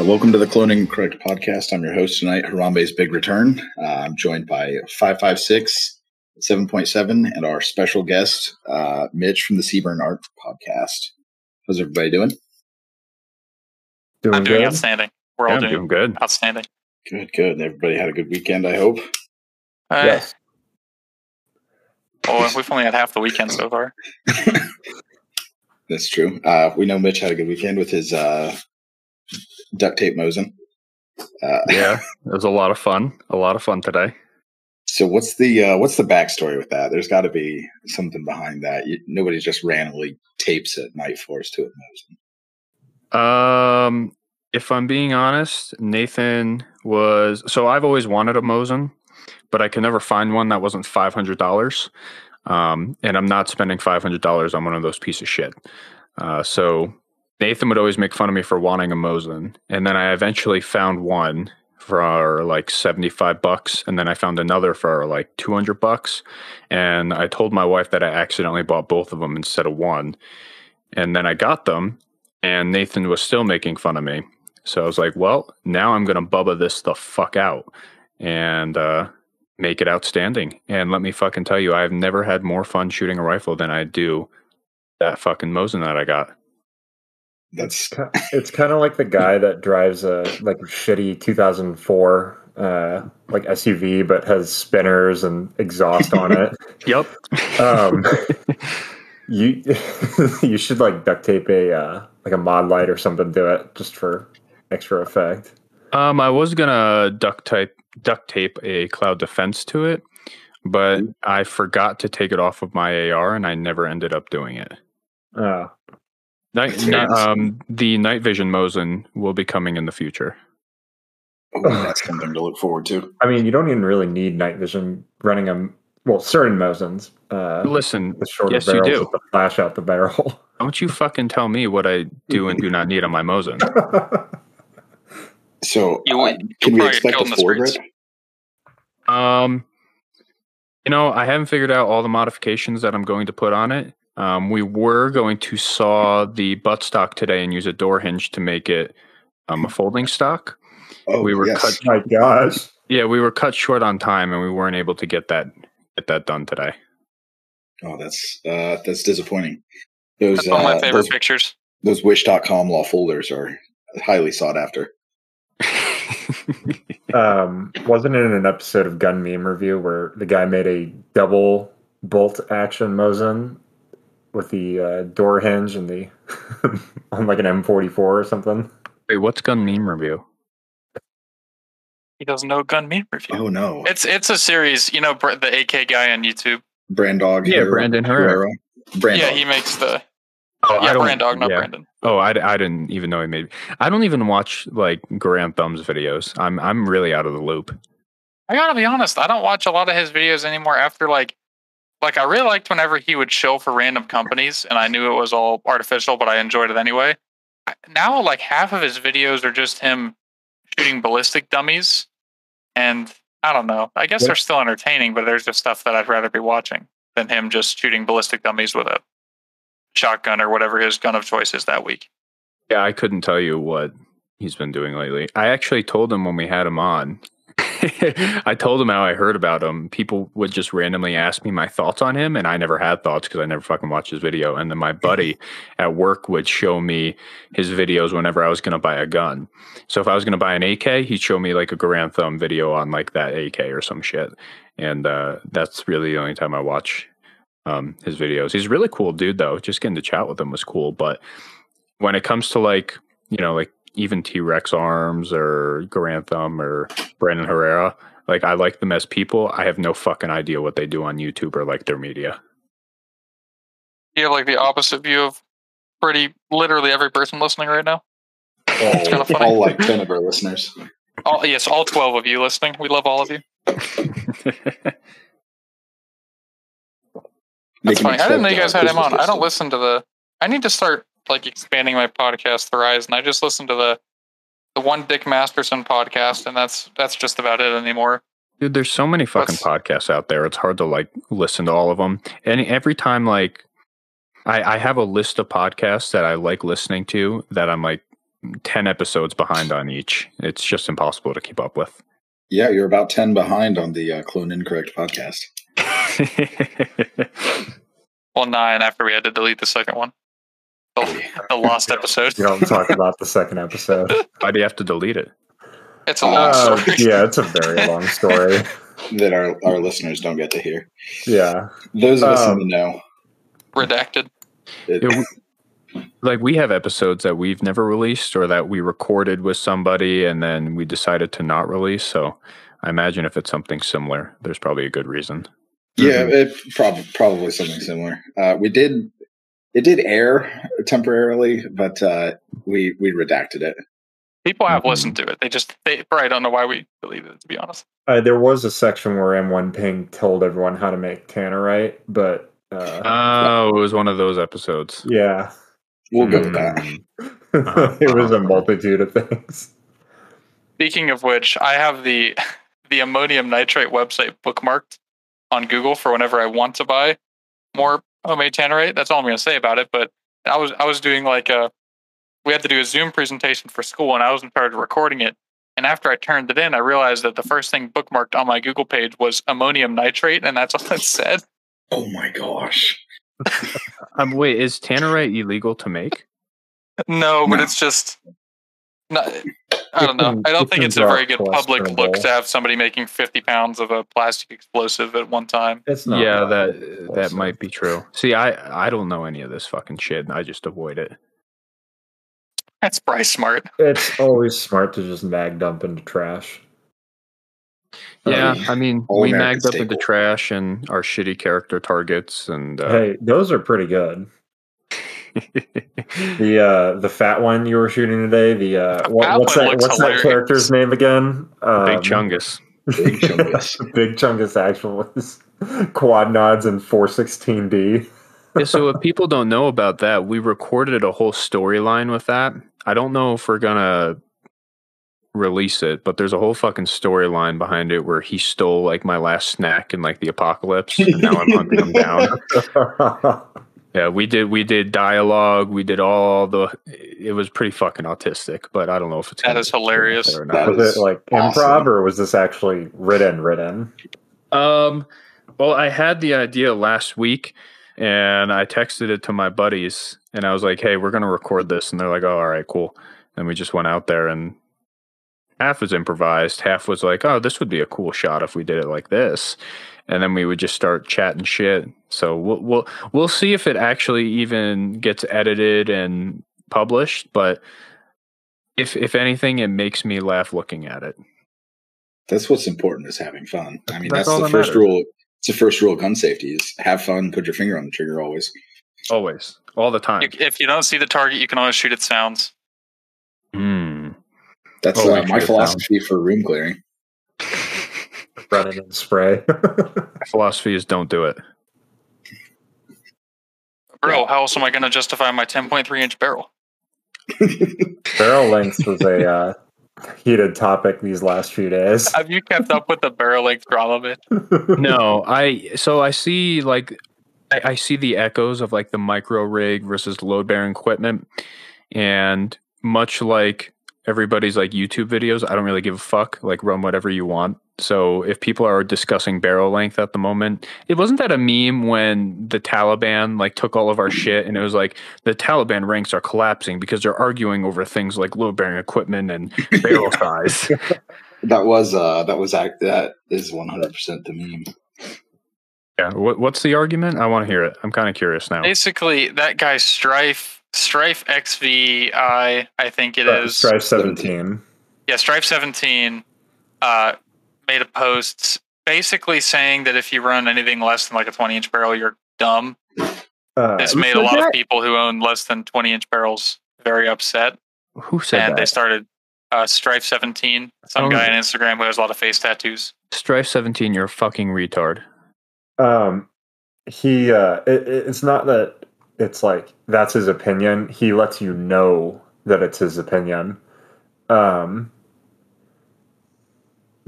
Uh, welcome to the Cloning Correct podcast. I'm your host tonight, Harambe's Big Return. Uh, I'm joined by 556, 7.7, and our special guest, uh, Mitch from the CBRN Art podcast. How's everybody doing? Doing I'm doing good. outstanding. We're Yeah, all doing, doing good. outstanding. Good, good. Everybody had a good weekend, I hope. Uh, Yes. Well, we've only had half the weekend so far. That's true. Uh, we know Mitch had a good weekend with his uh, duct tape Mosin. Uh, Yeah, it was a lot of fun. A lot of fun today. So what's the uh, what's the backstory with that? There's got to be something behind that. You, nobody just randomly tapes at Nightforce to it. Mosin. Um, if I'm being honest, Nathan was so I've always wanted a Mosin, but I could never find one that wasn't five hundred dollars. Um, and I'm not spending five hundred dollars on one of those piece of shit. Uh, so Nathan would always make fun of me for wanting a Mosin, and then I eventually found one for like 75 bucks and then I found another for like 200 bucks and I told my wife that I accidentally bought both of them instead of one and then I got them and Nathan was still making fun of me. So I was like well now I'm going to bubba this the fuck out and uh make it outstanding and let me fucking tell you I've never had more fun shooting a rifle than I do that fucking Mosin that I got That's Ki- It's kind of like the guy that drives a like shitty 2004 uh, like SUV, but has spinners and exhaust on it. yep Um, you you should like duct tape a uh, like a Modlite or something to it just for extra effect. Um, I was gonna duct tape duct tape a cloud defense to it, but I forgot to take it off of my AR, and I never ended up doing it. Uh, Night, That's ni- very nice. um, the night vision Mosin will be coming in the future. oh, that's something to look forward to. I mean, you don't even really need night vision running a well certain Mosins. Uh, Listen, the shorter yes, you do. with the flash out the barrel. don't you fucking tell me what I do and do not need on my Mosin. So You- uh, can we expect kill a in the. Um, you know, I haven't figured out all the modifications that I'm going to put on it. Um, we were going to saw the buttstock today and use a door hinge to make it um, a folding stock. Oh, We were yes. cut- My gosh. Yeah, we were cut short on time and we weren't able to get that get that done today. Oh, that's uh, that's disappointing. Those That's one of my uh, favorite those, pictures. those Wish.com law folders are highly sought after. Um, wasn't it in an episode of Gun Meme Review where the guy made a double bolt action Mosin with the uh, door hinge and the on like an M44 or something? Wait, what's gun meme review? He doesn't know gun meme review. Oh no, It's it's a series. You know the AK guy on YouTube. Brandog. Yeah, Herrera- Brandon Herrera. Brandog. Yeah, he makes the Oh, yeah I don't- Brand not yeah. Brandon. Oh, I, I didn't even know he made. I don't even watch like Garand Thumbs videos. I'm I'm really out of the loop. I gotta be honest. I don't watch a lot of his videos anymore. After like, like I really liked whenever he would show for random companies, and I knew it was all artificial, but I enjoyed it anyway. Now, like half of his videos are just him shooting ballistic dummies, and I don't know. I guess What- they're still entertaining, but there's just stuff that I'd rather be watching than him just shooting ballistic dummies with a shotgun or whatever his gun of choice is that week. Yeah, I couldn't tell you what he's been doing lately. I actually told him when we had him on. I told him how I heard about him. People would just randomly ask me my thoughts on him, and I never had thoughts because I never fucking watched his video. And then my buddy at work would show me his videos whenever I was going to buy a gun. So if I was going to buy an AK, he'd show me like a Garand Thumb video on like that AK or some shit. And uh, that's really the only time I watch um, his videos. He's a really cool dude, though. Just getting to chat with him was cool. But when it comes to like, you know, like even T Rex Arms or Garand Thumb or Brandon Herrera, like I like them as people. I have no fucking idea what they do on YouTube or like their media. You have like the opposite view of pretty literally every person listening right now. all, kinda funny. all like ten of our listeners. All, yes, all twelve of you listening. We love all of you. That's funny. I didn't know you guys had him on. I don't listen to the. I need to start like expanding my podcast horizon. I just listen to the the one Dick Masterson podcast, and that's that's just about it anymore. Dude, there's so many fucking What's- podcasts out there. It's hard to like listen to all of them. And every time, like, I, I have a list of podcasts that I like listening to that I'm like ten episodes behind on each. It's just impossible to keep up with. Yeah, you're about 10 behind on the uh, Clone Incorrect podcast. Well, nine after we had to delete the second one. The, the lost episode. You don't talk about the second episode. Why do you have to delete it? It's a long Uh, story. yeah, it's a very long story. that our, our listeners don't get to hear. Yeah. Those of us Um, in the know. Redacted. It, Yeah, like we have episodes that we've never released or that we recorded with somebody and then we decided to not release. So I imagine if it's something similar, there's probably a good reason. yeah, it probably probably something similar. Uh, we did it did air temporarily, but uh, we we redacted it. People have Mhm. listened to it. They just they probably don't know why we believe it. To be honest, Uh, there was a section where M1 Ping told everyone how to make Tannerite, but uh, Oh, it was one of those episodes. yeah, We'll go with that. Mm. it was a multitude of things. speaking of which, I have the the ammonium nitrate website bookmarked on Google for whenever I want to buy more homemade tannerite. That's all I'm going to say about it. But I was I was doing like a we had to do a Zoom presentation for school, and I was in charge of recording it. And after I turned it in, I realized that the first thing bookmarked on my Google page was ammonium nitrate, and that's all it said. Oh my gosh! Um, wait, is tannerite illegal to make? No, but No. it's just. No, I don't know. I don't think it's a very good public look to have somebody making 50 pounds of a plastic explosive at one time. It's not. yeah, that that that might be true. See, I I don't know any of this fucking shit. I just avoid it. That's Bryce Smart. It's always smart to just mag dump into trash. Yeah, Um, I mean, all we American magged up into staple. trash and our shitty character targets, and uh, Hey, those are pretty good. The uh, the fat one you were shooting today. The uh, The what, what's that? What's hilarious. that character's name again? Um, Big Chungus. Big Chungus. Big Chungus actual was quad nods and 416D. Yeah, so if people don't know about that, we recorded a whole storyline with that. I don't know if we're gonna release it, but there's a whole fucking storyline behind it where he stole like my last snack in like the apocalypse, and now I'm hunting him down. Yeah, we did we did dialogue, we did all the. It was pretty fucking autistic, but I don't know if it's That gonna is be hilarious. or That not. was is it like awesome. improv or was this actually written? Written? Um, well, I had the idea last week, and I texted it to my buddies, and I was like, "Hey, we're gonna record this," and they're like, "Oh, all right, cool." And we just went out there, and half was improvised, half was like, "Oh, this would be a cool shot if we did it like this," and then we would just start chatting shit. So we'll we'll we'll see if it actually even gets edited and published, but. If, if anything, it makes me laugh looking at it. That's what's important is having fun. I mean, That's that's, the that first matters. rule. It's the first rule of gun safety is have fun, put your finger on the trigger always. Always, all the time. You, if you don't see the target, you can always shoot at sounds. Hmm. That's uh, my sure it philosophy for room clearing. Running in spray. philosophy is don't do it. Bro, how else am I going to justify my 10.3 inch barrel? Barrel length was a uh, heated topic these last few days. Have you kept up with the barrel length drama, man? No, I so I see like I, I see the echoes of like the micro rig versus load bearing equipment, and much like everybody's like YouTube videos, I don't really give a fuck. Like run whatever you want. So if people are discussing barrel length at the moment, it wasn't that a meme when the Taliban like took all of our shit and it was like the Taliban ranks are collapsing because they're arguing over things like load bearing equipment and barrel size. That was uh that was act that is one hundred percent the meme. Yeah. What, what's the argument? I want to hear it. I'm kind of curious now. Basically, that guy Strife, Strife XVI, I think it is. Strife 17. Yeah, Strife 17 uh, made a post basically saying that if you run anything less than like a 20 inch barrel, you're dumb. Uh, This made a said lot of people who own less than 20 inch barrels very upset. Who said and they started uh, Strife 17, some Oh. guy on Instagram who has a lot of face tattoos. Strife 17, you're a fucking retard. um he uh it, it- it's not that it's like that's his opinion he lets you know that it's his opinion um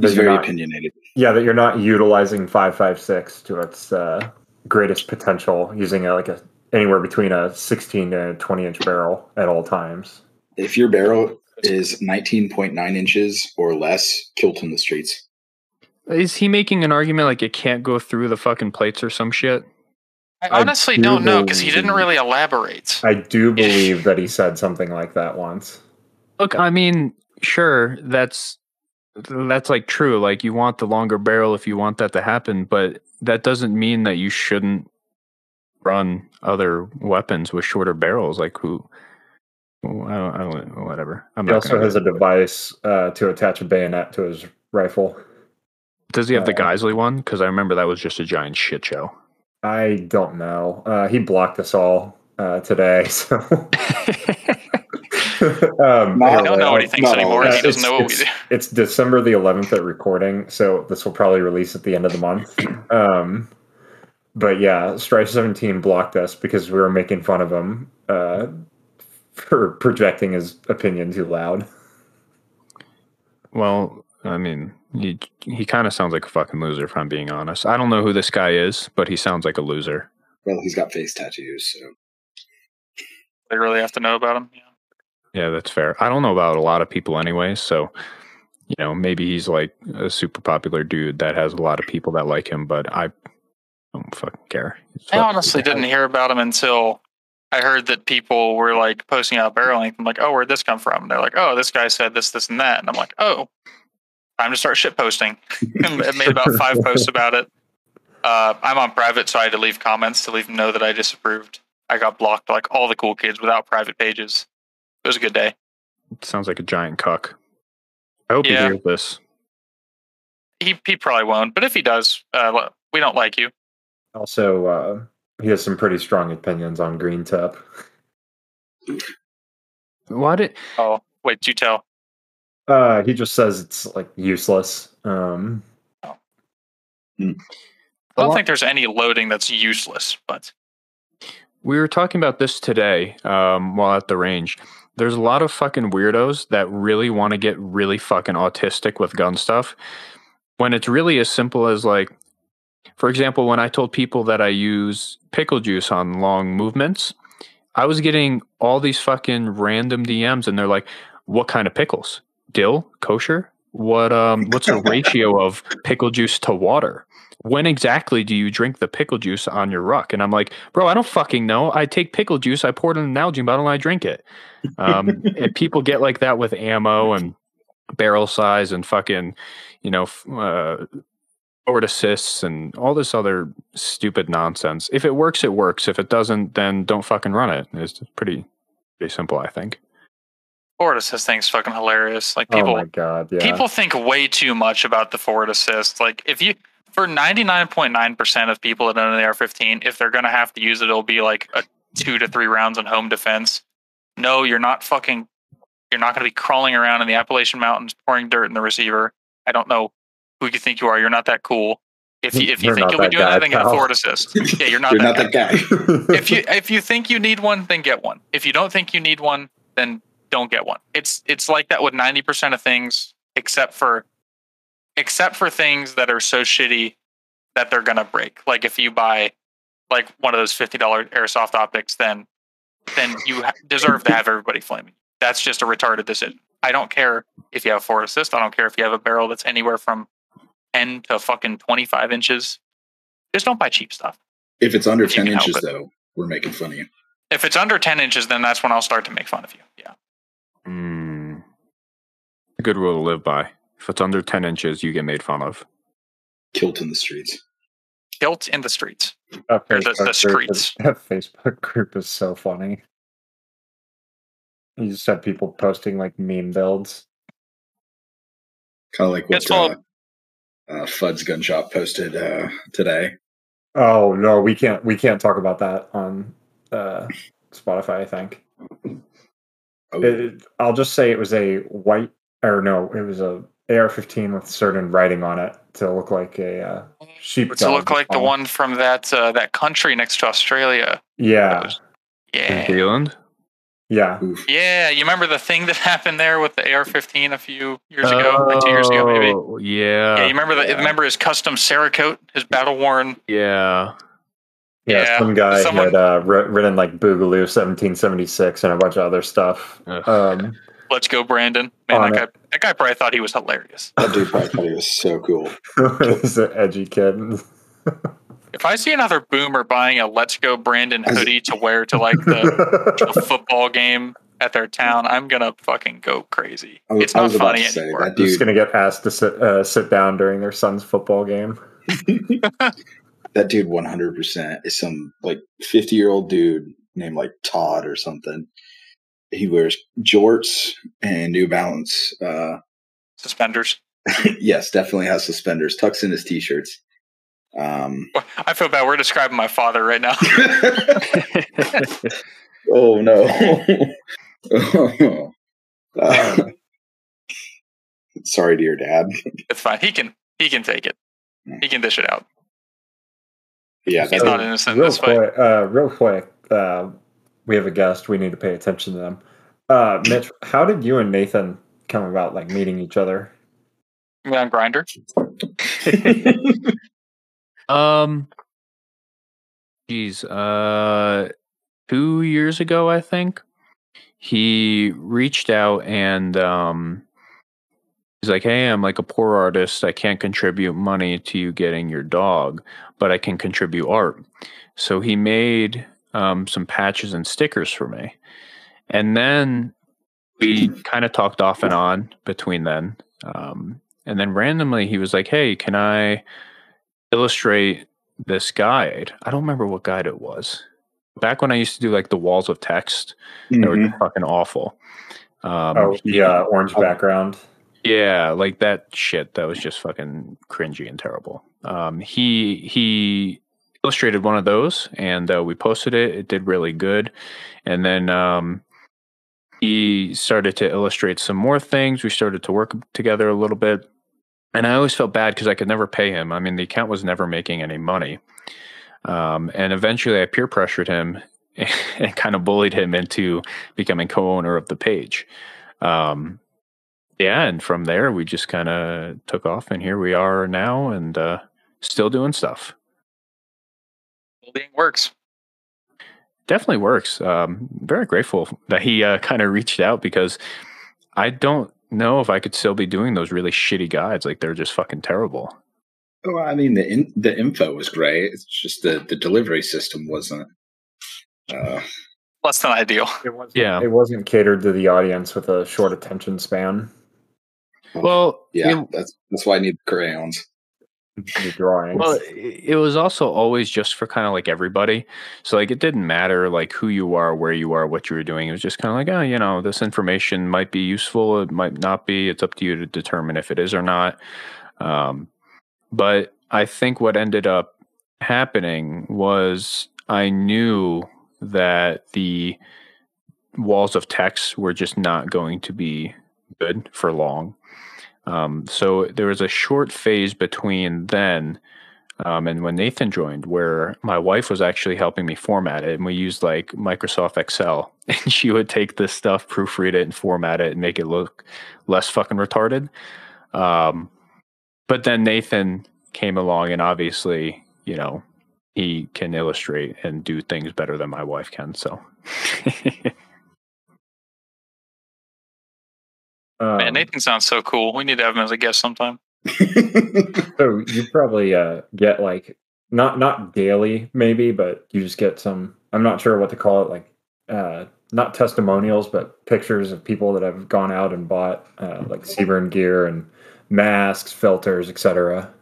that very not- opinionated. yeah that you're not utilizing 556 to its uh greatest potential using a, like a anywhere between a 16 to a 20 inch barrel at all times If your barrel is 19.9 inches or less, kilt in the streets. Is he making an argument like it can't go through the fucking plates or some shit? I I honestly do don't know because he didn't really elaborate. I do believe that he said something like that once. Look, I mean, sure, that's that's like true. Like you want the longer barrel if you want that to happen, but that doesn't mean that you shouldn't run other weapons with shorter barrels. Like who? I don't. I don't. Whatever. I'm He also has a device uh, to attach a bayonet to his rifle. Does he have the uh, Geisley one? Because I remember that was just a giant shit show. I don't know. Uh, he blocked us all uh, today, so. um, Not I don't know what he thinks not anymore. all. He doesn't know what we it's, do. it's December the 11th at recording, so this will probably release at the end of the month. Um, but yeah, Strife 17 blocked us because we were making fun of him uh, for projecting his opinion too loud. Well, I mean, he he kind of sounds like a fucking loser. If I'm being honest, I don't know who this guy is, but he sounds like a loser. Well, he's got face tattoos, so They really have to know about him. Yeah. Yeah, that's fair. I don't know about a lot of people anyway, so you know, maybe he's like a super popular dude that has a lot of people that like him, but I don't fucking care. I honestly didn't hear about him until I heard that people were like posting out barrel length. I'm like, oh, where'd this come from? And they're like, oh, this guy said this, this, and that. And I'm like, oh, time to start shit posting. I made about five posts about it. Uh, I'm on private, so I had to leave comments to leave them know that I disapproved. I got blocked like all the cool kids without private pages. It was a good day. Sounds like a giant cuck. I hope Yeah. he hears this. He he probably won't, but if he does, uh, we don't like you. Also, uh, he has some pretty strong opinions on Green Tip. Why did Oh, wait, you tell. Uh, he just says it's like useless. Um, I don't think there's any loading that's useless, but We were talking about this today um, while at the range. There's a lot of fucking weirdos that really want to get really fucking autistic with gun stuff when it's really as simple as like, for example, when I told people that I use pickle juice on long movements, I was getting all these fucking random DMs and they're like, what kind of pickles? Dill? Kosher? What um what's the ratio of pickle juice to water? When exactly do you drink the pickle juice on your ruck? And I'm like, bro, I don't fucking know. I take pickle juice, I pour it in an Nalgene bottle, and I drink it. Um, and people get like that with ammo and barrel size and fucking, you know, f- uh, forward assists and all this other stupid nonsense. If it works, it works. If it doesn't, then don't fucking run it. It's pretty, pretty simple, I think. forward assist thing's fucking hilarious. Like oh people my god, yeah. people think way too much about the forward assist. Like if you for 99.9% of people that own an AR-15, if they're going to have to use it, it'll be like a 2 to 3 rounds on home defense. No, you're not fucking you're not going to be crawling around in the Appalachian Mountains pouring dirt in the receiver. I don't know who you think you are. You're not that cool. If you if you You're think you'll be doing guy, that, then get a pal. forward assist. Yeah, you're not you're that not guy. that guy. if you if you think you need one, then get one. If you don't think you need one, then don't get one. It's it's like that with ninety percent of things, except for except for things that are so shitty that they're gonna break. Like if you buy like one of those fifty dollar airsoft optics, then then you deserve to have everybody flaming. That's just a retarded decision. I don't care if you have four assist. I don't care if you have a barrel that's anywhere from ten to fucking twenty five inches. Just don't buy cheap stuff. if it's under If 10 inches, though, we're making fun of you. If it's under ten inches, then that's when I'll start to make fun of you. Yeah. Mm. A good rule to live by. If it's under 10 inches, you get made fun of. Kilt in the streets. Guilt in the streets. That Or the- Facebook the group is- streets. that Facebook group is so funny. You just have people posting like meme builds. Kind of like what It's uh, uh, Fud's Gun Shop posted uh, today. Oh no, we can't we can't talk about that on uh, Spotify. I think Oh, it, I'll just say it was a white or no, it was a AR-15 with certain writing on it to look like a uh, sheep. To look like the one from that uh, that country next to Australia. Yeah, Yeah. New Yeah. Zealand? yeah. oof. Yeah, you remember the thing that happened there with the AR-15 a few years ago, like two years ago maybe. Oh, Yeah. Yeah, you remember the yeah. remember his custom Cerakote, his battle worn. yeah. Yeah, Yeah, some guy someone- had uh, written like Boogaloo 1776 and a bunch of other stuff. Um, Let's go, Brandon. Man, that guy, that guy probably thought he was hilarious. That dude probably thought he was so cool. he's an edgy kid. If I see another boomer buying a Let's Go Brandon hoodie to wear to like the, the football game at their town, I'm gonna fucking go crazy. I was- It's not funny to say, anymore. that Just gonna get asked to sit uh, sit down during their son's football game. that dude, one hundred percent is some like fifty year old dude named like Todd or something. He wears jorts and New Balance. Uh, Suspenders. yes, definitely has suspenders. Tucks in his t-shirts. Um, I feel bad. We're describing my father right now. oh no. Uh, sorry to your dad. It's fine. He can he can take it. He can dish it out. Yeah, He's not innocent real this fight. quick, uh, real quick. Uh, we have a guest. We need to pay attention to them. Uh, Mitch, how did you and Nathan come about like meeting each other? You mean on Grindr. Um, geez, uh, two years ago, I think he reached out and um, he's like, "Hey, I'm like a poor artist. I can't contribute money to you getting your dog, but I can contribute art." So he made um, some patches and stickers for me, and then we kind of talked off and on between then. Um, and then randomly, he was like, "Hey, can I?" illustrate this guide. I don't remember what guide it was. Back when I used to do like the walls of text, they were Mhm. fucking awful. Um, Oh, he- the uh, orange background. yeah, like that shit. That was just fucking cringy and terrible. Um, he he illustrated one of those, and uh, we posted it. It did really good, and then um, he started to illustrate some more things. We started to work together a little bit, and I always felt bad because I could never pay him. I mean, the account was never making any money. Um, and eventually, I peer pressured him and kind of bullied him into becoming co-owner of the page. Um, yeah, and from there we just kind of took off, and here we are now, and uh, still doing stuff. Bullying works. Definitely works. Um, very grateful that he uh, kind of reached out because I don't know if I could still be doing those really shitty guides. Like they're just fucking terrible. Well, I mean, the in, the info was great. It's just the the delivery system wasn't. Uh, Less than ideal. It wasn't, Yeah. it wasn't catered to the audience with a short attention span. Well, yeah, it- that's that's why I need crayons. The drawings. Well, it was also always just for kind of like everybody. So like it didn't matter like who you are, where you are, what you were doing. It was just kind of like, oh, you know, this information might be useful, it might not be. It's up to you to determine if it is or not. Um, but I think what ended up happening was I knew that the walls of text were just not going to be good for long. Um, so there was a short phase between then um, and when Nathan joined, where my wife was actually helping me format it, and we used like Microsoft Excel, and she would take this stuff, proofread it, and format it, and make it look less fucking retarded. Um, but then Nathan came along, and obviously, you know, he can illustrate and do things better than my wife can. So, Um, Man, Nathan sounds so cool. We need to have him as a guest sometime. So you probably uh, get like not not daily maybe, but you just get some. I'm not sure what to call it, like uh, not testimonials, but pictures of people that have gone out and bought uh, like CBRN gear and masks, filters, etc.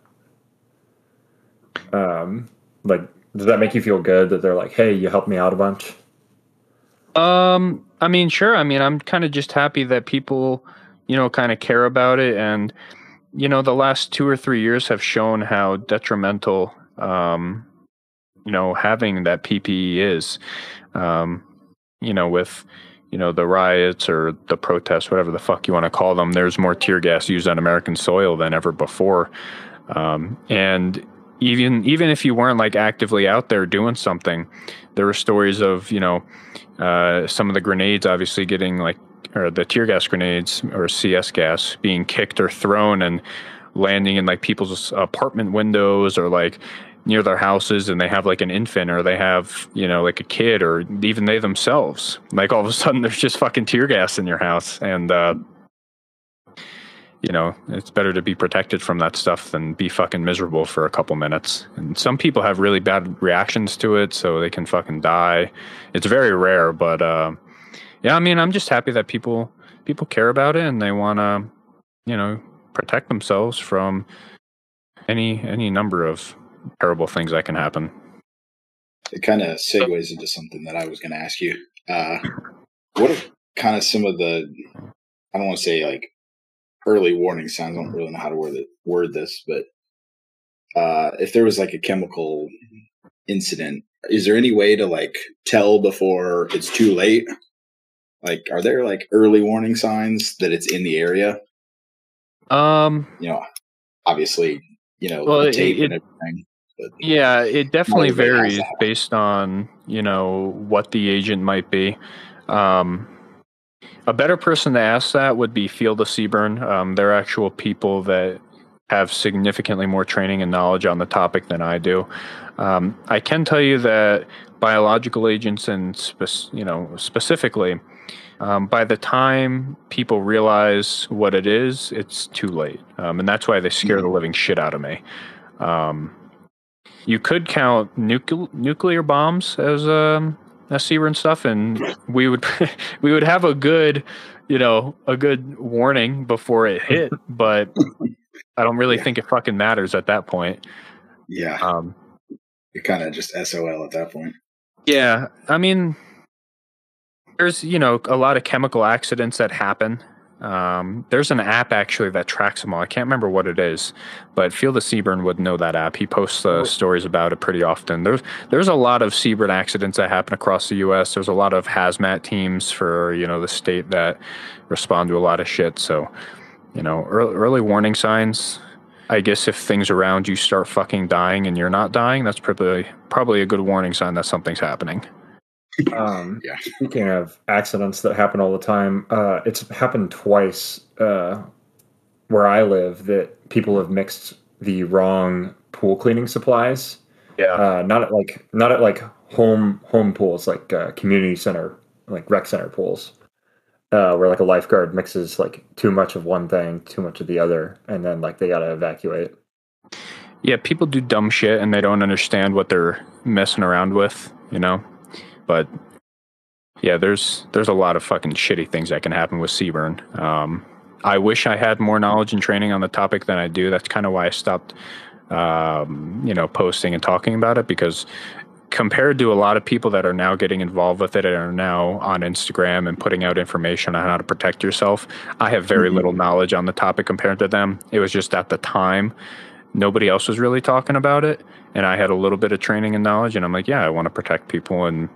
Um, like, does that make you feel good that they're like, "Hey, you helped me out a bunch"? Um, I mean, sure. I mean, I'm kind of just happy that people, you know, kind of care about it. And, you know, the last two or three years have shown how detrimental, um, you know, having that PPE is, um, you know, with, you know, the riots or the protests, whatever the fuck you want to call them, there's more tear gas used on American soil than ever before. Um, and even, even if you weren't like actively out there doing something, there were stories of, you know, uh, some of the grenades obviously getting like or the tear gas grenades or CS gas being kicked or thrown and landing in like people's apartment windows or like near their houses and they have like an infant or they have you know like a kid or even they themselves. Like all of a sudden there's just fucking tear gas in your house and uh you know it's better to be protected from that stuff than be fucking miserable for a couple minutes. And some people have really bad reactions to it so they can fucking die. It's very rare but uh yeah i mean i'm just happy that people people care about it and they want to you know protect themselves from any any number of terrible things that can happen. It kind of segues into something that I was going to ask you. Uh, what are kind of some of the I don't want to say like early warning signs. I don't really know how to word, it, word this, but uh, if there was like a chemical incident, is there any way to like tell before it's too late? Like, are there like early warning signs that it's in the area? Um, You know, obviously, you know, Well, the it- tape it- and everything. But yeah, it definitely varies based on you know what the agent might be. Um, a better person to ask that would be Field of CBRN. Um, they're actual people that have significantly more training and knowledge on the topic than I do. Um, I can tell you that biological agents and spec- you know specifically, um, by the time people realize what it is, it's too late, um, and that's why they scare the living shit out of me. Um, you could count nucle- nuclear bombs as um, as CBRN stuff, and we would we would have a good, you know, a good warning before it hit. but I don't really Yeah. think it fucking matters at that point. yeah, Um, you're kind of just SOL at that point. yeah, I mean, there's you know a lot of chemical accidents that happen. Um, there's an app actually that tracks them all. I can't remember what it is, but Field of CBRN would know that app. He posts uh, stories about it pretty often. There's there's a lot of CBRN accidents that happen across the U.S. There's a lot of hazmat teams for you know the state that respond to a lot of shit. So you know early, early warning signs. I guess if things around you start fucking dying and you're not dying, that's probably probably a good warning sign that something's happening. Um, Yeah. Speaking of accidents that happen all the time, uh, it's happened twice uh, where I live that people have mixed the wrong pool cleaning supplies. Yeah. Uh, not at like not at like home home pools, like uh, community center, like rec center pools, uh, where like a lifeguard mixes like too much of one thing, too much of the other, and then like they gotta evacuate. Yeah, people do dumb shit and they don't understand what they're messing around with, you know. But yeah, there's there's a lot of fucking shitty things that can happen with CBRN. Um, I wish I had more knowledge and training on the topic than I do. That's kind of why I stopped, um, you know, posting and talking about it because compared to a lot of people that are now getting involved with it and are now on Instagram and putting out information on how to protect yourself, I have very Mhm. little knowledge on the topic compared to them. It was just at the time nobody else was really talking about it and I had a little bit of training and knowledge and I'm like, yeah, I want to protect people and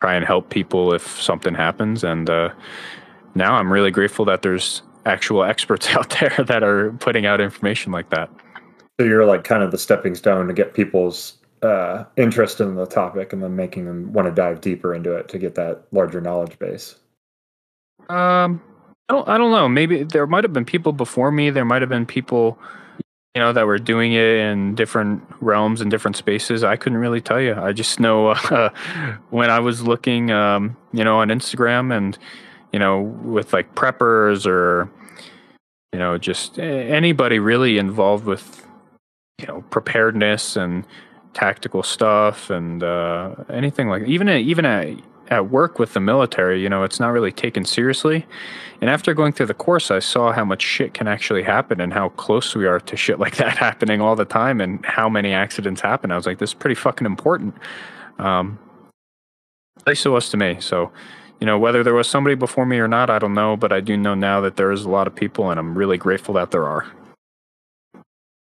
try and help people if something happens and uh, now I'm really grateful that there's actual experts out there that are putting out information like that. So you're like kind of the stepping stone to get people's uh, interest in the topic, and then making them want to dive deeper into it to get that larger knowledge base. Um, I don't. I don't know. Maybe there might have been people before me. There might have been people, you know, that were doing it in different realms and different spaces. I couldn't really tell you. I just know uh, when I was looking, um, you know, on Instagram and you know, with like preppers or you know, just anybody really involved with you know preparedness and tactical stuff and uh, anything like even at, even at at work with the military, you know, it's not really taken seriously. And after going through the course, I saw how much shit can actually happen and how close we are to shit like that happening all the time and how many accidents happen. I was like, this is pretty fucking important. Um, at least it was to me. So, you know, whether there was somebody before me or not, I don't know, but I do know now that there is a lot of people and I'm really grateful that there are.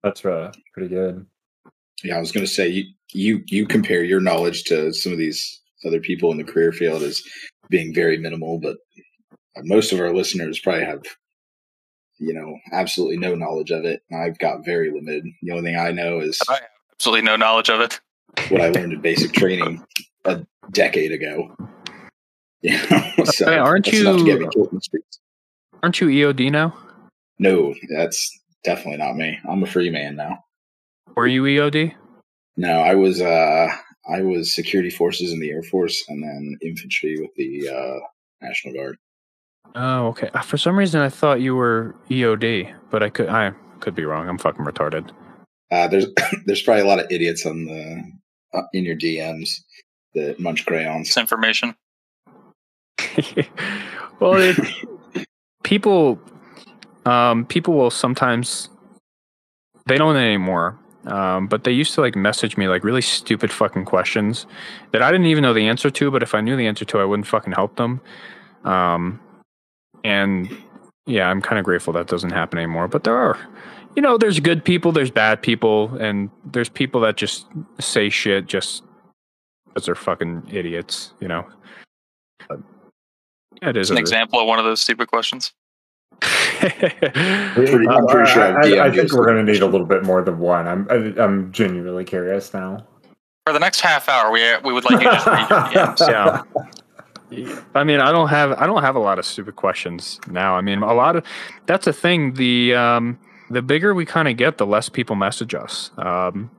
That's uh, pretty good. Yeah, I was going to say you, you you compare your knowledge to some of these other people in the career field as being very minimal, but most of our listeners probably have you know absolutely no knowledge of it. I've got very limited. The only thing I know is I have absolutely no knowledge of it. what I learned in basic training a decade ago. Yeah, so Hey, aren't that's to you- get me killed in the streets? Aren't you EOD now? No, that's definitely not me. I'm a free man now. Were you EOD? No, I was uh I was security forces in the Air Force and then infantry with the uh National Guard. Oh, okay. Uh, For some reason, I thought you were EOD, but I could I could be wrong. I'm fucking retarded. Uh there's there's probably a lot of idiots on the uh, in your DMs that munch crayons. This information. well, it, people, um, people will sometimes they don't anymore. Um, but they used to like message me like really stupid fucking questions that I didn't even know the answer to. But if I knew the answer to, I wouldn't fucking help them. Um, and yeah, I'm kind of grateful that doesn't happen anymore. But there are, you know, there's good people, there's bad people, and there's people that just say shit just because they're fucking idiots. You know. But, it is an example of one of those stupid questions. Pretty- I'm pretty sure I, I'd I, DM I you think we're going to need a little bit more than one. I'm I, I'm genuinely curious now. For the next half hour, we we would like you to just read your DMs. yeah. I mean, I don't have I don't have a lot of stupid questions now. I mean, a lot of that's the thing. The um, the bigger we kind of get, the less people message us. Um,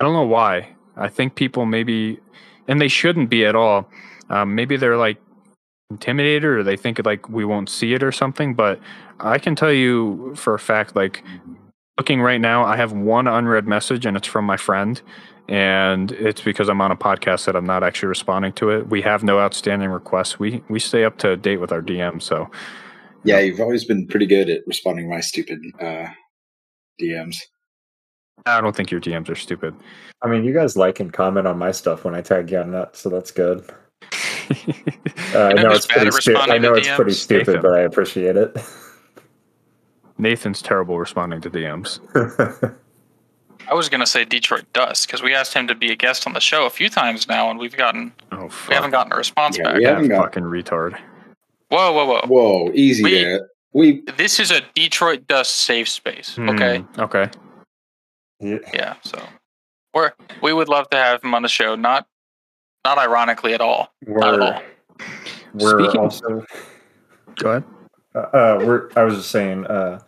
I don't know why. I think people maybe, and they shouldn't be at all. Um, maybe they're like intimidated or they think like we won't see it or something. But I can tell you for a fact, like looking right now, I have one unread message and it's from my friend. And it's because I'm on a podcast that I'm not actually responding to it. We have no outstanding requests. We we stay up to date with our DM. So Yeah, you've always been pretty good at responding to my stupid uh DMs. I don't think your DMs are stupid. I mean, you guys like and comment on my stuff when I tag you on that, so that's good. Uh, I know know it's pretty at stupid. I know it's pretty stupid, Nathan. but I appreciate it. Nathan's terrible responding to DMs. I was gonna say Detroit Dust because we asked him to be a guest on the show a few times now, and we've gotten Oh, we haven't gotten a response Yeah, back. we Yeah, haven't got- fucking retard. Whoa, whoa, whoa! Whoa, easy We- We This is a Detroit Dust safe space. Okay, Hmm, okay. Yeah. yeah. So we're we would love to have him on the show. Not not ironically at all. Not at all. we're Speaking- also Go ahead. uh, uh, we're. I was just saying. Uh,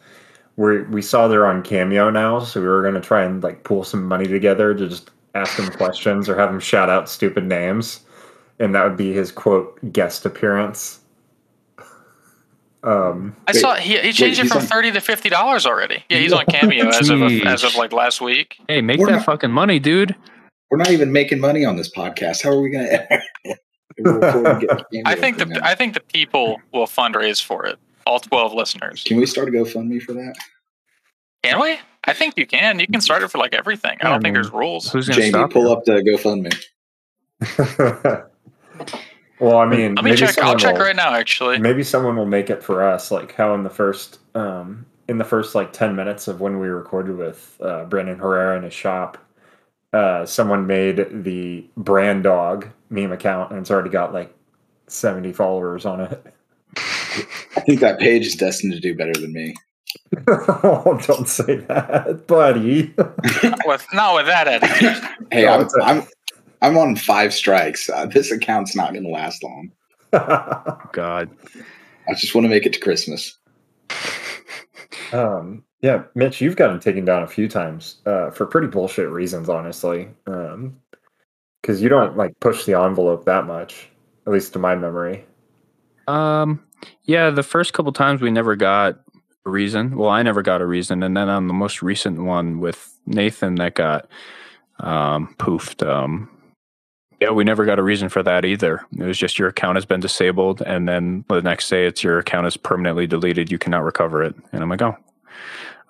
we we saw they're on Cameo now, so we were gonna try and like pool some money together to just ask him questions or have him shout out stupid names, and that would be his quote guest appearance. Um, I Wait, saw he he changed it from on- thirty to fifty dollars already. Yeah, he's on Cameo as of as of like last week. Hey, make We're that not- fucking money, dude. We're not even making money on this podcast. How are we gonna I think the I think the people will fundraise for it. All twelve listeners. Can we start a GoFundMe for that? Can we? I think you can. You can start it for like everything. I don't I think there's rules. Who's gonna Jamie, stop pull you? up the GoFundMe. well, I mean, Let me maybe check. I'll someone check will- right now. Actually, Maybe someone will make it for us, like how in the first, um, in the first like ten minutes of when we recorded with uh, Brandon Herrera in his shop, uh, someone made the brand dog meme account, and it's already got like seventy followers on it. I think that page is destined to do better than me. oh, don't say that, buddy. not with not with that attitude. Hey, I'm, it's a- I'm I'm on five strikes. Uh, this account's not going to last long. God. I just want to make it to Christmas. Um, yeah, Mitch, you've gotten taken down a few times uh, for pretty bullshit reasons, honestly. Because you don't like push the envelope that much, at least to my memory. Um, yeah, the first couple times we never got a reason. Well, I never got a reason, and then on the most recent one with Nathan, that got um, poofed. Um, yeah, we never got a reason for that either. It was just your account has been disabled, and then the next day it's your account is permanently deleted. You cannot recover it. And I'm like, oh,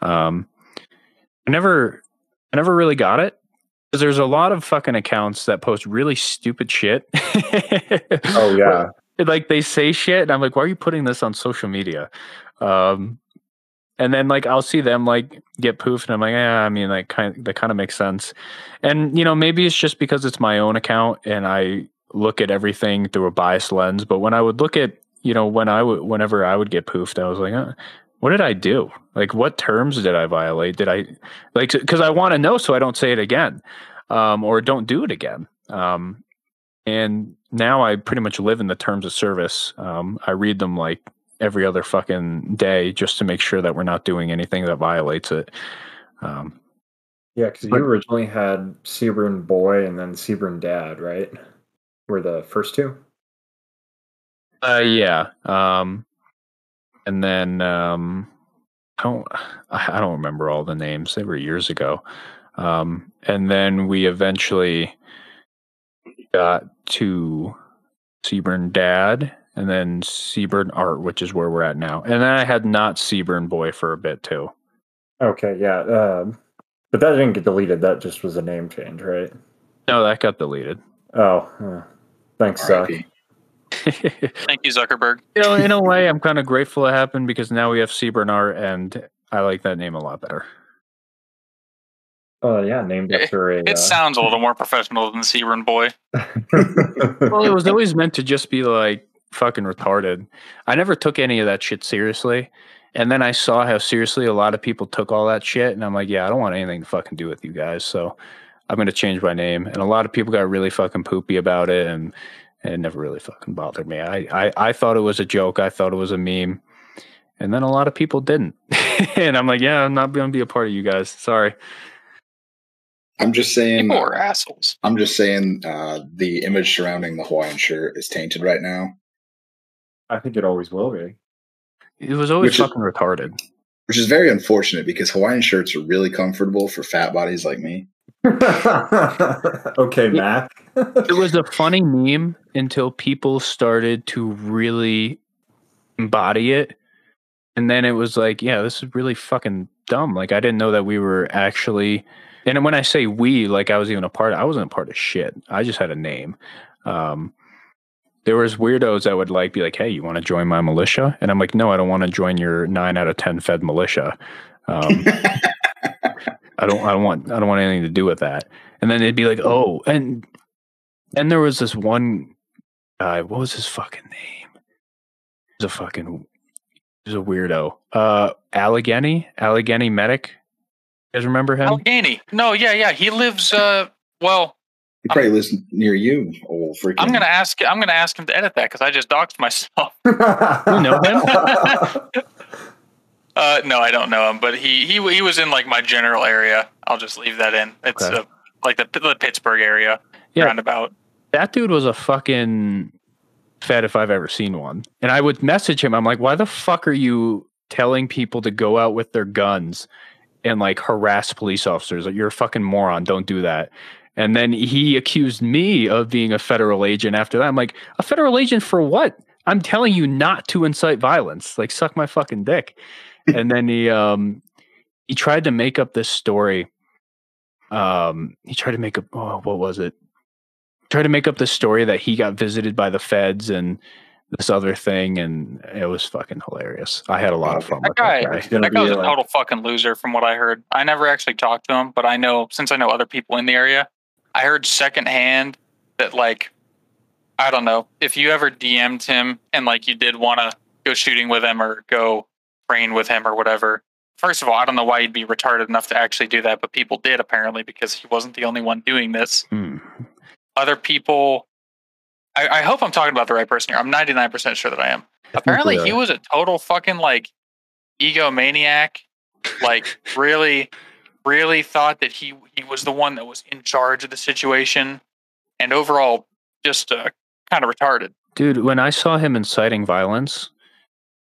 um, I never, I never really got it. Because there's a lot of fucking accounts that post really stupid shit. Oh yeah, like they say shit and i'm like why are you putting this on social media um and then like i'll see them like get poofed and i'm like yeah i mean like kind that kind of makes sense and you know maybe it's just because it's my own account and i look at everything through a biased lens but when i would look at you know when i would whenever i would get poofed i was like uh, what did i do like what terms did i violate did i like because i want to know so i don't say it again um or don't do it again um and now I pretty much live in the terms of service. Um, I read them like every other fucking day just to make sure that we're not doing anything that violates it. Um, Yeah, because you originally had CBRN Boy and then CBRN Dad, right? Were the first two? Uh, yeah. Um, and then um, I don't I I don't remember all the names. They were years ago. Um, and then we eventually got to CBRN Dad, and then CBRN Art, which is where we're at now. And then I had not CBRN Boy for a bit too. Okay, yeah. Um, but that didn't get deleted. That just was a name change, right? No, that got deleted. Oh, uh, thanks, Zuck. RIP. Thank you, Zuckerberg. you know, in a way, I'm kind of grateful it happened because now we have CBRN Art, and I like that name a lot better. Oh, yeah, named It- after a. It uh, sounds a little more professional than CBRN Boy. Well, it was always meant to just be like fucking retarded. I never took any of that shit seriously. And then I saw how seriously a lot of people took all that shit. And I'm like, yeah, I don't want anything to fucking do with you guys. So I'm going to change my name. And a lot of people got really fucking poopy about it. And, and it never really fucking bothered me. I, I, I thought it was a joke. I thought it was a meme. And then a lot of people didn't. and I'm like, yeah, I'm not going to be a part of you guys. Sorry. I'm just saying. People are assholes. I'm just saying. Uh, the image surrounding the Hawaiian shirt is tainted right now, I think it always will be. It was always Which is- fucking retarded. which is very unfortunate because Hawaiian shirts are really comfortable for fat bodies like me. okay, Mac. it was a funny meme until people started to really embody it. And then it was like, yeah, this is really fucking dumb. Like I didn't know that we were actually and when I say we, like I was even a part I wasn't a part of shit. I just had a name. Um there was weirdos that would like be like, "Hey, you want to join my militia?" And I'm like, "No, I don't want to join your 9 out of 10 fed militia." Um I don't I don't want I don't want anything to do with that. And then they'd be like, "Oh, and and there was this one guy, what was his fucking name? He was a fucking he was a weirdo. Uh Allegheny, Allegheny Medic. You guys remember him? Allegheny. No, yeah, yeah. He lives. Uh, well, He probably lives near you, old freaking. I'm gonna ask. I'm gonna ask him to edit that because I just doxed myself. you know Uh, no, I don't know him, but he he he was in like my general area. I'll just leave that in. It's Okay. uh, like the the Pittsburgh area Yeah. roundabout. that dude was a fucking fed if I've ever seen one. And I would message him. I'm like, why the fuck are you telling people to go out with their guns and like harass police officers? Like, you're a fucking moron. Don't do that. And then he accused me of being a federal agent after that. I'm like, a federal agent for what? I'm telling you not to incite violence. Like, suck my fucking dick. And then he um he tried to make up this story. Um he tried to make up oh, what was it? tried to make up this story that he got visited by the feds and this other thing, and it was fucking hilarious. I had a lot of fun That with guy- that guy. That guy was a total fucking loser, from what I heard. I never actually talked to him, but I know since I know other people in the area, I heard secondhand that like I don't know if you ever DM'd him and like you did want to go shooting with him or go train with him or whatever. First of all, I don't know why he'd be retarded enough to actually do that, but people did apparently because he wasn't the only one doing this. Hmm. Other people, I, I hope I'm talking about the right person here. I'm 99% sure that I am. Apparently, he was a total fucking like egomaniac. Like, really, really thought that he he was the one that was in charge of the situation, and overall, just uh, kind of retarded. Dude, when I saw him inciting violence,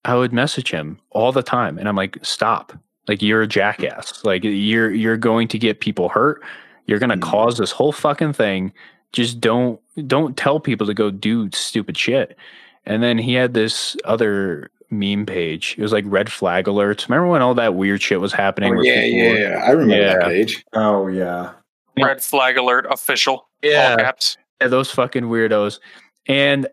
I would message him all the time, and I'm like, "Stop! Like you're a jackass. Like you're you're going to get people hurt. You're going to Mm. cause this whole fucking thing. Just don't don't tell people to go do stupid shit." And then he had this other meme page. It was like red flag alerts. Remember when all that weird shit was happening? Oh, where yeah, yeah, were- yeah. I remember Yeah. that page. Oh yeah. Yeah. Red flag alert official. All yeah. caps. Yeah, those fucking weirdos. And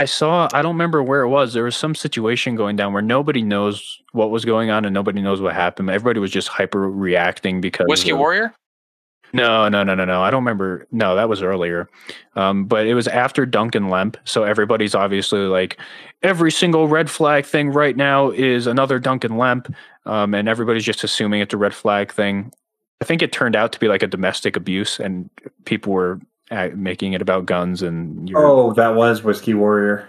I saw, I don't remember where it was. There was some situation going down where nobody knows what was going on and nobody knows what happened. Everybody was just hyper reacting because Whiskey of- Warrior. No, no, no, no, no. I don't remember. No, that was earlier. Um, but it was after Duncan Lemp. So everybody's obviously like, every single red flag thing right now is another Duncan Lemp. Um, and everybody's just assuming it's a red flag thing. I think it turned out to be like a domestic abuse, and people were making it about guns. And you're, Oh, that was Whiskey Warrior.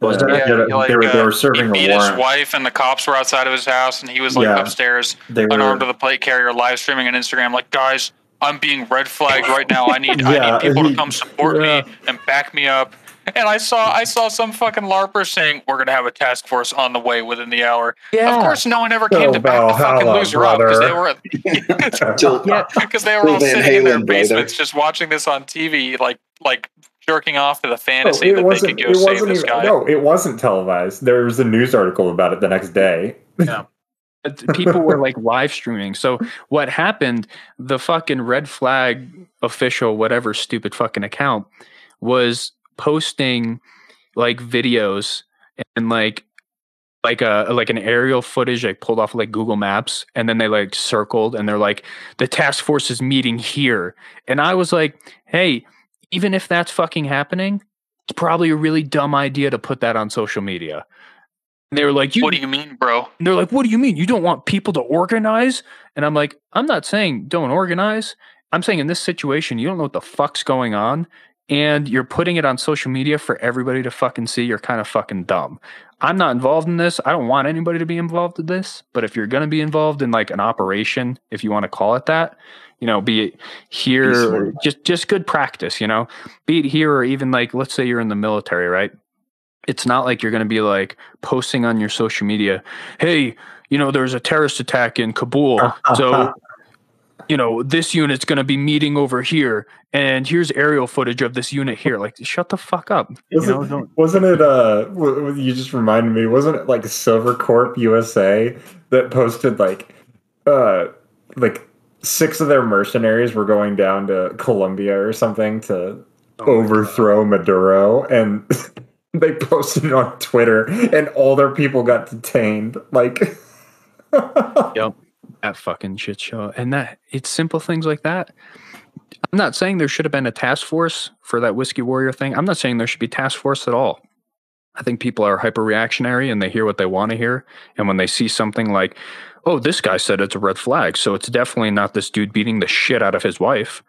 Was Yeah, that? he, they, like, were, they uh, were serving he a beat his wife, and the cops were outside of his house, and he was like Yeah. upstairs, They were, unarmed were, with a plate carrier, live streaming on Instagram. Like, guys, I'm being red flagged right now. I need, I need people he- to come support yeah. me and back me up. And I saw, I saw some fucking larper saying we're gonna have a task force on the way within the hour. yeah. Of course, no one ever came Oh, to back the fucking Valhalla, loser up because they were Till- Yeah. because they were all Van sitting in their Halen, brother. basements just watching this on TV, like like jerking off to the fantasy oh, No, that they could go save wasn't this even- guy. No, it wasn't televised. There was a news article about it the next day. But uh, people were like live streaming. So what happened? The fucking red flag official, whatever stupid fucking account, was posting like videos and like like a like an aerial footage they pulled off like Google Maps and then they like circled and they're like the task force is meeting here and I was like hey even if that's fucking happening it's probably a really dumb idea to put that on social media and they were like you What do you mean, bro? and they're like, what do you mean? You don't want people to organize? And I'm like, I'm not saying don't organize. I'm saying in this situation, you don't know what the fuck's going on. And you're putting it on social media for everybody to fucking see. You're kind of fucking dumb. I'm not involved in this. I don't want anybody to be involved in this. But if you're going to be involved in like an operation, if you want to call it that, you know, be it here, Be just just good practice, you know, be it here or even like, let's say you're in the military, right? It's not like you're going to be like posting on your social media, hey, you know, there's a terrorist attack in Kabul. So, you know, this unit's going to be meeting over here. And here's aerial footage of this unit here. Like, shut the fuck up. Wasn't, know, don't, wasn't it? Uh, w- w- you just reminded me. Wasn't it like Silvercorp USA that posted like, uh, like six of their mercenaries were going down to Colombia or something to overthrow Maduro, and they posted it on Twitter, and all their people got detained. Like, that fucking shit show. And that it's simple things like that. I'm not saying there should have been a task force for that whiskey warrior thing. I'm not saying there should be task force at all. I think people are hyper reactionary and they hear what they want to hear. And when they see something like, oh, this guy said it's a red flag, so it's definitely not this dude beating the shit out of his wife.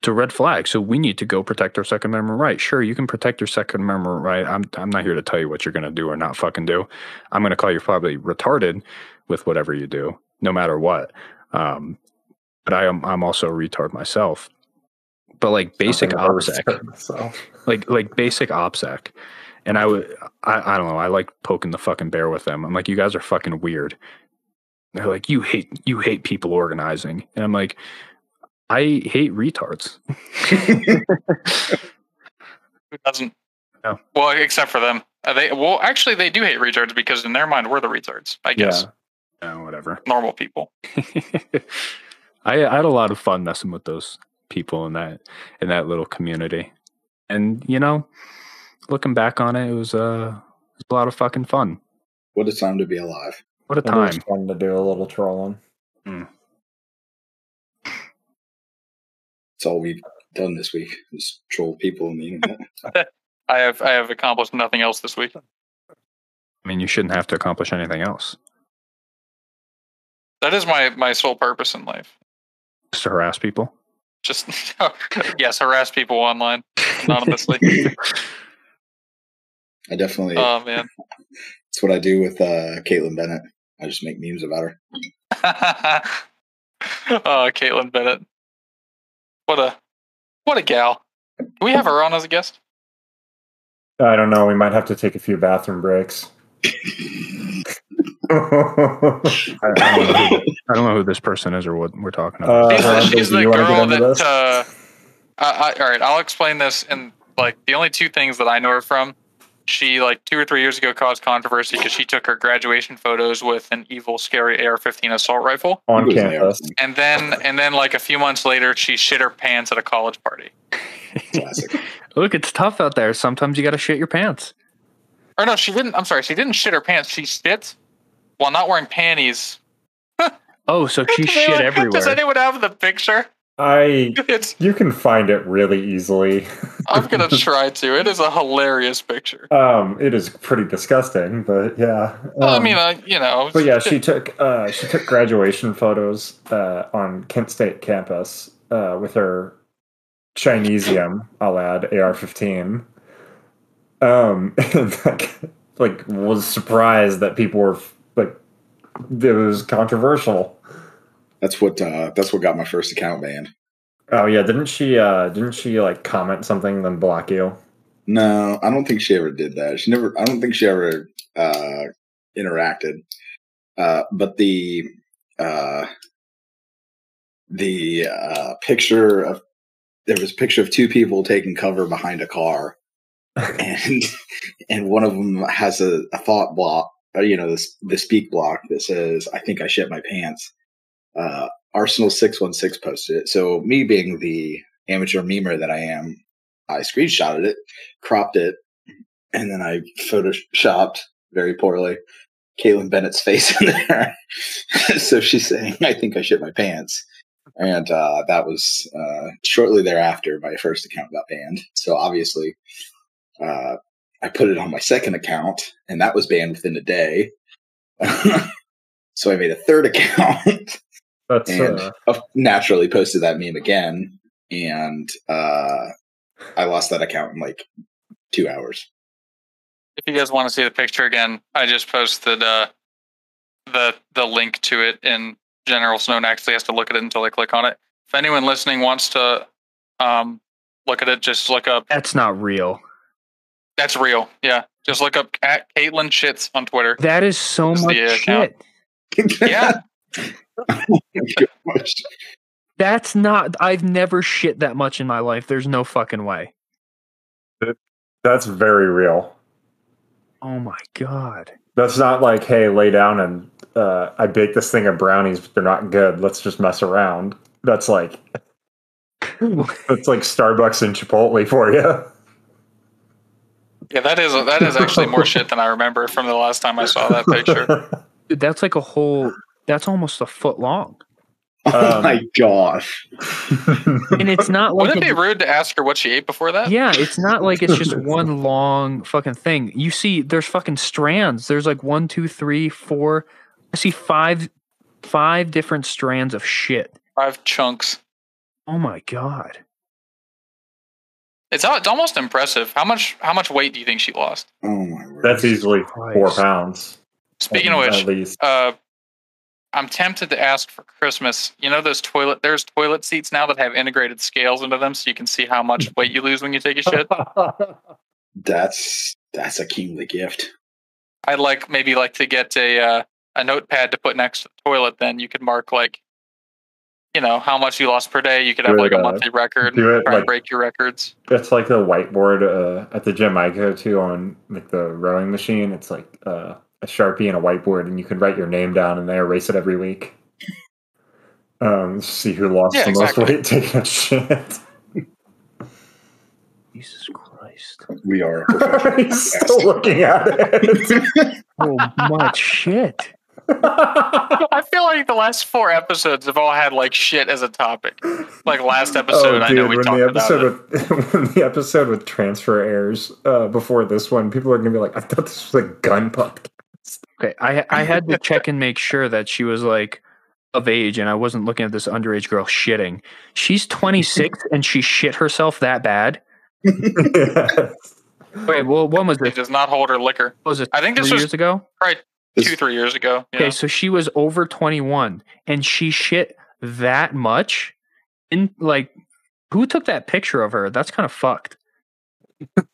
It's a red flag. So we need to go protect our Second Amendment right. Sure, you can protect your Second Amendment right. I'm I'm not here to tell you what you're gonna do or not fucking do. I'm gonna call you probably retarded with whatever you do, no matter what. Um, but I am I'm also a retard myself. But like basic Something OPSEC, respect myself. like like basic OPSEC, and I would I, I don't know I like poking the fucking bear with them. I'm like you guys are fucking weird. They're like you hate you hate people organizing, and I'm like I hate retards. Who doesn't? No. Well, except for them. Uh, they well, actually, they do hate retards because in their mind, we're the retards. I guess Yeah. Yeah, whatever. normal people. I, I had a lot of fun messing with those people in that in that little community, and you know, looking back on it, it was uh, it was a lot of fucking fun. What a time to be alive. What a time! It was time! fun to do a little trolling. It's all we've done this week is troll people on the internet. I have I have accomplished nothing else this week. I mean, you shouldn't have to accomplish anything else. That is my my sole purpose in life. Just to harass people. Just yes, harass people online anonymously. I definitely. oh man. it's what I do with uh, Kaitlin Bennett. I just make memes about her. oh, Kaitlin Bennett. What a what a gal. Can we have her on as a guest? I don't know. We might have to take a few bathroom breaks. I, I, don't know who, I don't know who this person is or what we're talking about. Uh, She's, she's the you wanna get girl that. Uh, I, I, all right, I'll explain this. And like the only two things that I know her from, she like two or three years ago caused controversy because she took her graduation photos with an evil, scary AR-15 assault rifle, on He campus. and then and then like a few months later, she shit her pants at a college party. Classic. Look, it's tough out there. Sometimes you got to shit your pants. Or no, she didn't. I'm sorry, she didn't shit her pants. She spit while not wearing panties. Oh, so she Does shit anyone- everywhere. Does anyone have the picture? I It's. you can find it really easily. I'm gonna try to. It is a hilarious picture. Um, it is pretty disgusting, but yeah. Well, I Um, mean, uh, you know. but yeah, she took uh, she took graduation photos uh, on Kent State campus uh, with her Chinesium, I'll add AR-15. Um, and like, like was surprised that people were like, it was controversial. That's what uh, that's what got my first account banned. Oh yeah, didn't she? uh Didn't she like comment something then block you? No, I don't think she ever did that. She never. I don't think she ever uh, interacted. Uh, but the uh, the uh, picture of there was a picture of two people taking cover behind a car, and and one of them has a, a thought block, you know, this the speak block that says, "I think I shit my pants." Uh, Arsenal six one six posted it. So me being the amateur memer that I am, I screenshotted it, cropped it, and then I photoshopped very poorly Kaitlin Bennett's face in there. so she's saying, "I think I shit my pants." And uh, that was uh, shortly thereafter. My first account got banned. So obviously, uh, I put it on my second account, and that was banned within a day. so I made a third account That's and uh, naturally posted that meme again, and uh, I lost that account in like two hours. If you guys want to see the picture again, I just posted uh, the the link to it in general, so no one actually has to look at it until they click on it. If anyone listening wants to um, look at it, just look up. That's not real. That's real. Yeah, just look up at Caitlin Shits on Twitter. That is so Is much the shit. Yeah, Gosh. That's not. I've never shit that much in my life. There's no fucking way. that's very real. Oh my god. That's not like, hey, lay down and uh, I baked this thing of brownies, but they're not good. Let's just mess around. That's like that's like Starbucks and Chipotle for you. Yeah, that is that is actually more shit than I remember from the last time I saw that picture. Dude, that's like a whole. That's almost a foot long, Oh Um, my gosh. and it's not like. Wouldn't it a- be rude to ask her what she ate before that? yeah, it's not like it's just one long fucking thing. You see, there's fucking strands. There's like one, two, three, four. I see five, five different strands of shit. Five chunks. Oh my god. It's it's almost impressive. How much how much weight do you think she lost? Oh my word. That's easily four pounds. Speaking of which, at least. uh, I'm tempted to ask for Christmas. You know those toilet there's toilet seats now that have integrated scales into them, so you can see how much weight you lose when you take a shit. That's that's a kingly gift. I'd like maybe like to get a uh, a notepad to put next to the toilet. Then you could mark like, you know, how much you lost per day. You could have Do like a monthly record. do it try and like- break your records. It's like the whiteboard uh, at the gym I go to on like the rowing machine. It's like uh, a sharpie and a whiteboard, and you can write your name down, and they erase it every week. Um, see who lost Yeah, the exactly. most weight taking a shit. Jesus Christ. We are. He's still looking at it. Oh my shit. I feel like the last four episodes have all had like shit as a topic. Like last episode, I know we Oh, when talked the about episode it. with when the episode with transfer airs uh, before this one, people are gonna be like, "I thought this was a gun podcast." Okay, I I had to check and make sure that she was like of age, and I wasn't looking at this underage girl shitting. She's 26 and she shit herself that bad. Wait, well, when was She it? does not hold her liquor. Was it I think this three was years ago? probably This- two, three years ago. Okay, so she was over 21 and she shit that much. In like, who took that picture of her? That's kind of fucked.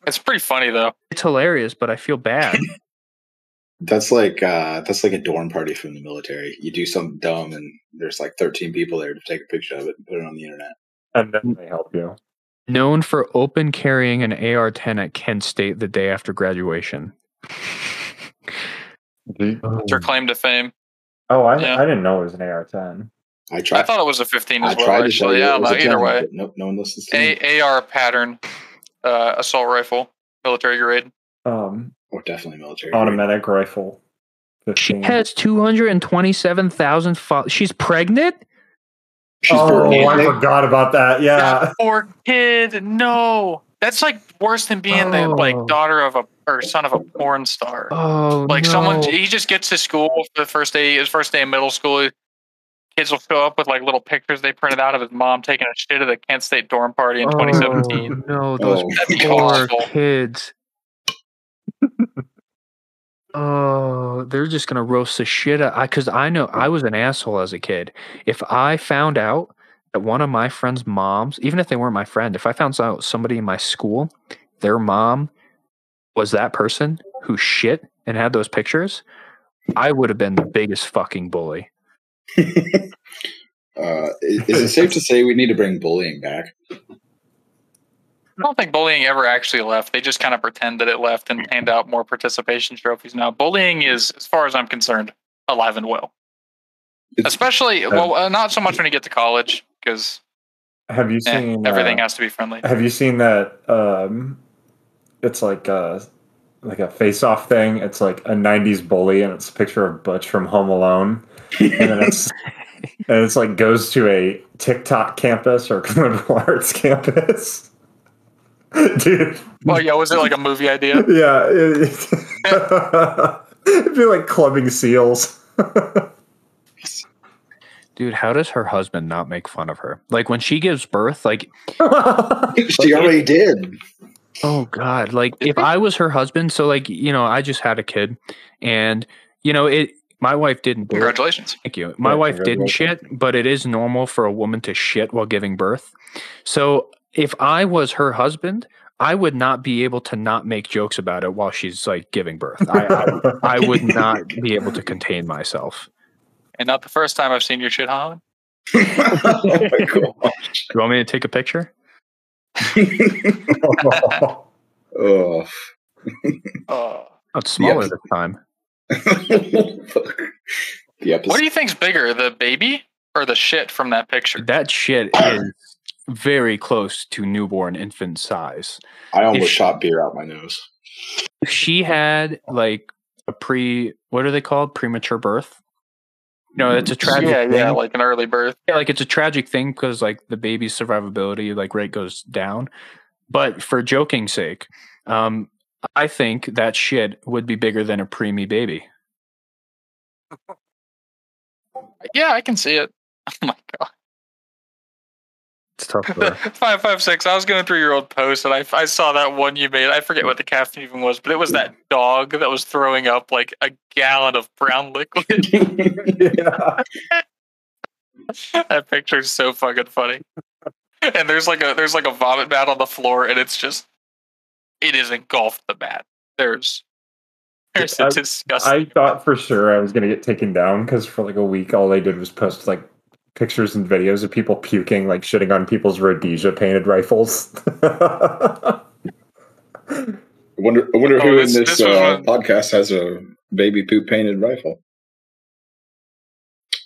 It's pretty funny though. It's hilarious, but I feel bad. That's like uh that's like a dorm party from the military. You do something dumb and there's like 13 people there to take a picture of it and put it on the internet. and then they help you. Known for open carrying an AR 10 at Kent State the day after graduation. It's her claim to fame. Oh, I, Yeah. I didn't know it was an AR-10. I tried I thought it was a 15 I well. tried to tell Actually, you yeah. it was No, a either way, but nope, no one listens to me. a AR pattern uh, assault rifle, military grade. Um, or definitely military. automatic rifle. She has 227,000 followers. She's pregnant? She's oh, born I forgot about that. Yeah. That poor kid. No, that's like worse than being the like Oh. daughter of a or son of a porn star. Oh, like no. someone, he just gets to school for the first day, his first day in middle school. Kids will show up with like little pictures they printed out of his mom taking a shit at the Kent State dorm party in 2017. Oh, no, those Oh. Poor kids. Oh, they're just gonna roast the shit out. I because I know I was an asshole as a kid. If I found out that one of my friends' moms, even if they weren't my friend, if I found out somebody in my school, their mom was that person who shit and had those pictures, I would have been the biggest fucking bully. Uh, is, is it safe to say we need to bring bullying back? I don't think bullying ever actually left. They just kind of pretend that it left and hand out more participation trophies now. Bullying is, as far as I'm concerned, alive and well. It's- Especially, well, uh, not so much when you get to college because Have you eh, seen everything uh, has to be friendly. Have you seen that? Um, it's like a like a face-off thing. It's like a '90s bully, and it's a picture of Butch from Home Alone, and then it's and it's like goes to a TikTok campus or liberal arts campus. Dude, Well, yeah, was it like a movie idea? yeah, it, it'd be like clubbing seals. Dude, how does her husband not make fun of her? Like when she gives birth, like she already did. Oh God! Like if I was her husband, so like you know, I just had a kid, and you know, it. My wife didn't. Congratulations. Thank you. My Yeah, wife didn't shit, but it is normal for a woman to shit while giving birth. So if I was her husband, I would not be able to not make jokes about it while she's like giving birth. I, I, I would not be able to contain myself. And not the first time I've seen your shit, Holland. oh my god. You want me to take a picture? oh. Oh, it's smaller Yes. this time. Fuck. What do you think's bigger, the baby or the shit from that picture? That shit is very close to newborn infant size. I almost if- shot beer out my nose. She had like a pre, what are they called? Premature birth. No, it's a tragic yeah, thing. yeah, like an early birth. Yeah, like it's a tragic thing because like the baby's survivability like rate goes down. But for joking sake, um, I think that shit would be bigger than a preemie baby. Yeah, I can see it. Oh my god. Tough. Five five six. I was going through your old post and I, I saw that one you made. I forget what the caption even was, but it was that dog that was throwing up like a gallon of brown liquid. that picture's so fucking funny. And there's like a there's like a vomit mat on the floor, and it's just it is engulfed the mat. There's there's a I- disgusting. I thought for sure I was gonna get taken down because for like a week all they did was post like pictures and videos of people puking, like shitting on people's Rhodesia painted rifles. I wonder, I wonder Oh, who this- in this, this uh, podcast has a baby poop painted rifle.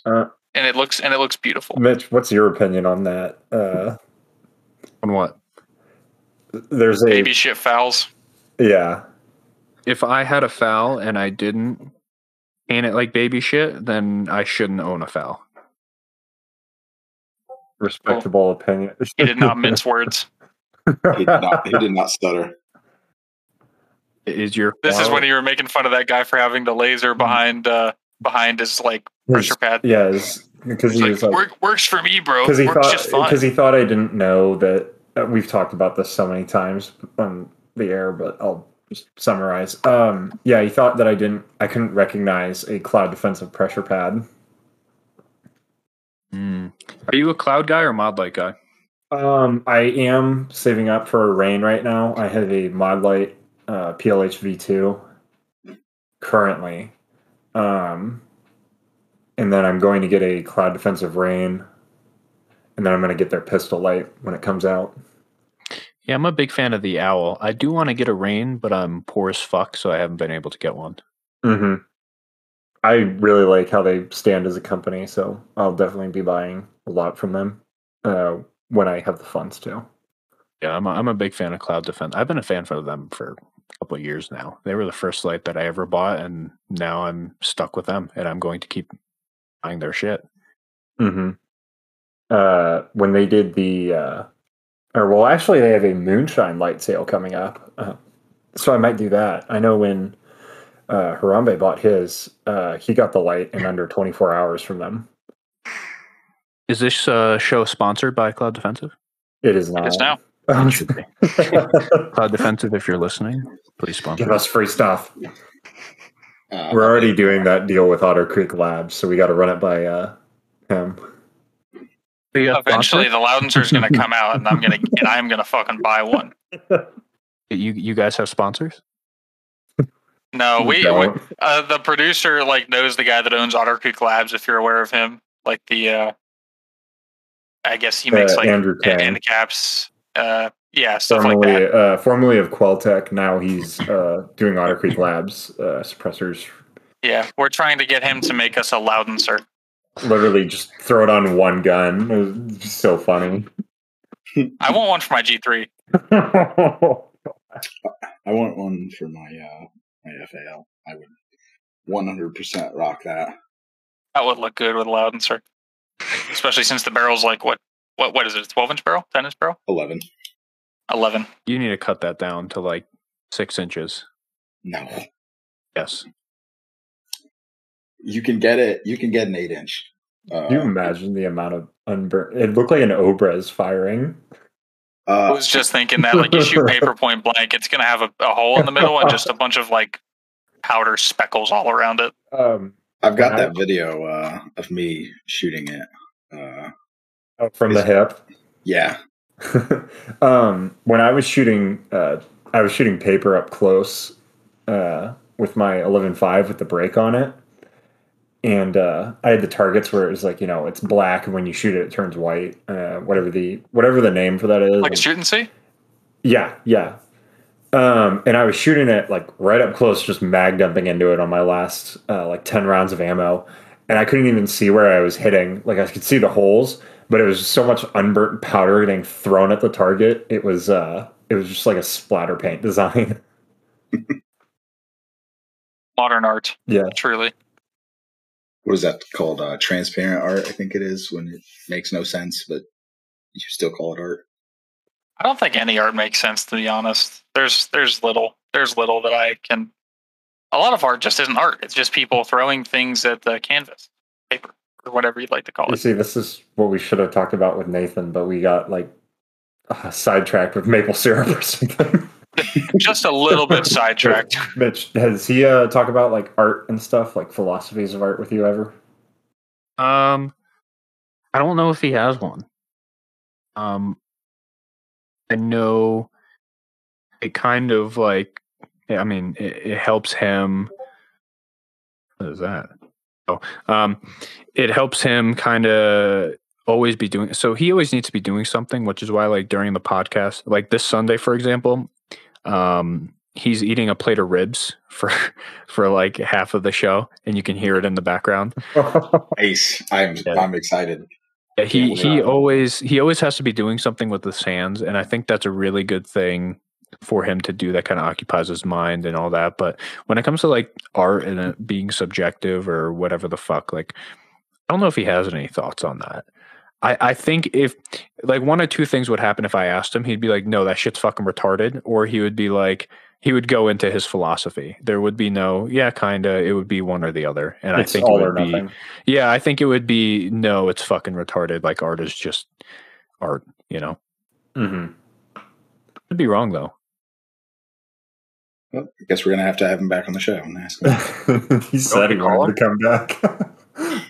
and it looks and it looks beautiful. Mitch, what's your opinion on that? Uh, on what? there's a Baby shit FALs. yeah. If I had a FAL and I didn't paint it like baby shit, then I shouldn't own a FAL. Respectable opinion. He did not mince words. He did not, he did not stutter. Is your This is when you were making fun of that guy for having the laser behind uh behind his like pressure pad. Yeah, because he like, was like Work, works for me, bro. because he Works thought because he thought I didn't know that uh, we've talked about this so many times on the air, but I'll just summarize. Um, yeah, he thought that I didn't I couldn't recognize a cloud defensive pressure pad. Mm. Are you a cloud guy or Modlite guy? Um, I am saving up for a REIN right now. I have a Modlite uh, PLH V2 currently, um, and then I'm going to get a cloud defensive REIN, and then I'm going to get their pistol light when it comes out. Yeah, I'm a big fan of the owl. I do want to get a REIN, but I'm poor as fuck, so I haven't been able to get one. hmm I really like how they stand as a company, so I'll definitely be buying a lot from them uh, when I have the funds to. Yeah, I'm a, I'm a big fan of Cloud Defense. I've been a fan of them for a couple of years now. They were the first light that I ever bought, and now I'm stuck with them, and I'm going to keep buying their shit. hmm Uh, when they did the, uh, or well, actually, they have a moonshine light sale coming up, uh, so I might do that. I know when uh, Harambe bought his, uh, he got the light in under 24 hours from them. Is this uh, show sponsored by Cloud Defensive? It is not. It is now. It should be. Cloud Defensive, if you're listening, please sponsor. Give us free stuff. Uh, We're already doing that deal with Otter Creek Labs, so we got to run it by uh, him. Eventually, the Loudenser's going to come out, and I'm going to and I'm going to fucking buy one. you you guys have sponsors? No, we, we uh, the producer like knows the guy that owns Otter Creek Labs. If you're aware of him, like the, uh I guess he makes Uh, like Andrew end, Kang. end caps. Uh, yeah, stuff like that. uh, formerly of Quelltech. Now he's uh, doing Otter Creek Labs uh, suppressors. Yeah, we're trying to get him to make us a Loudenser. Literally, just throw it on one gun. It was so funny. I want one for my G3. I want one for my uh my FAL. I would 100% rock that. That would look good with a Loudenser, especially since the barrel's like what what what is it? A 12 inch barrel? 10 inch barrel? 11. 11. You need to cut that down to like six inches. No, Yes. you can get it. You can get an eight inch. Uh, Can you imagine the amount of unburned? It looked like an Obrez firing. I uh, was just thinking that like you shoot paper point blank, it's gonna have a, a hole in the middle and just a bunch of like powder speckles all around it. Um, I've got that video uh, of me shooting it. Uh, from the hip. yeah, um, when I was shooting, uh, I was shooting paper up close uh, with my 11.5 with the brake on it, and uh, I had the targets where it was like you know it's black, and when you shoot it, it turns white. Uh, whatever the whatever the name for that is. Like a shoot and see? Yeah, yeah. Um, and I was shooting it like right up close, just mag dumping into it on my last uh, like ten rounds of ammo, and I couldn't even see where I was hitting. Like I could see the holes, but it was so much unburnt powder getting thrown at the target. It was uh, it was just like a splatter paint design. Modern art, yeah, truly. What is that called? Uh, transparent art, I think it is, when it makes no sense, but you still call it art. I don't think any art makes sense to be honest. There's there's little there's little that I can. A lot of art just isn't art. It's just people throwing things at the canvas, paper, or whatever you'd like to call you it. see, this is what we should have talked about with Nathan, but we got like uh, sidetracked with maple syrup or something. Just a little bit sidetracked. Mitch, has he uh, talked about like art and stuff, like philosophies of art with you ever? Um, I don't know if he has one. Um, I know it kind of like, I mean, it, it helps him. What is that? Oh, um, it helps him kind of always be doing. So he always needs to be doing something, which is why, like during the podcast, like this Sunday, for example, um, he's eating a plate of ribs for for like half of the show, and you can hear it in the background. Nice. I'm Yeah. I'm excited. Yeah, he he yeah. always he always has to be doing something with his hands, and I think that's a really good thing for him to do. That kind of occupies his mind and all that. But when it comes to like art and it being subjective or whatever the fuck, like I don't know if he has any thoughts on that. I I think if like one or two things would happen if I asked him, he'd be like, "No, that shit's fucking retarded," or he would be like. He would go into his philosophy. There would be no, yeah, kinda. It would be one or the other, and it's I think it would or be, nothing. yeah, I think it would be no, it's fucking retarded. Like art is just art, you know. Mm-hmm. Could be wrong though. Well, I guess we're gonna have to have him back on the show and ask him. he said he you wanted to come back.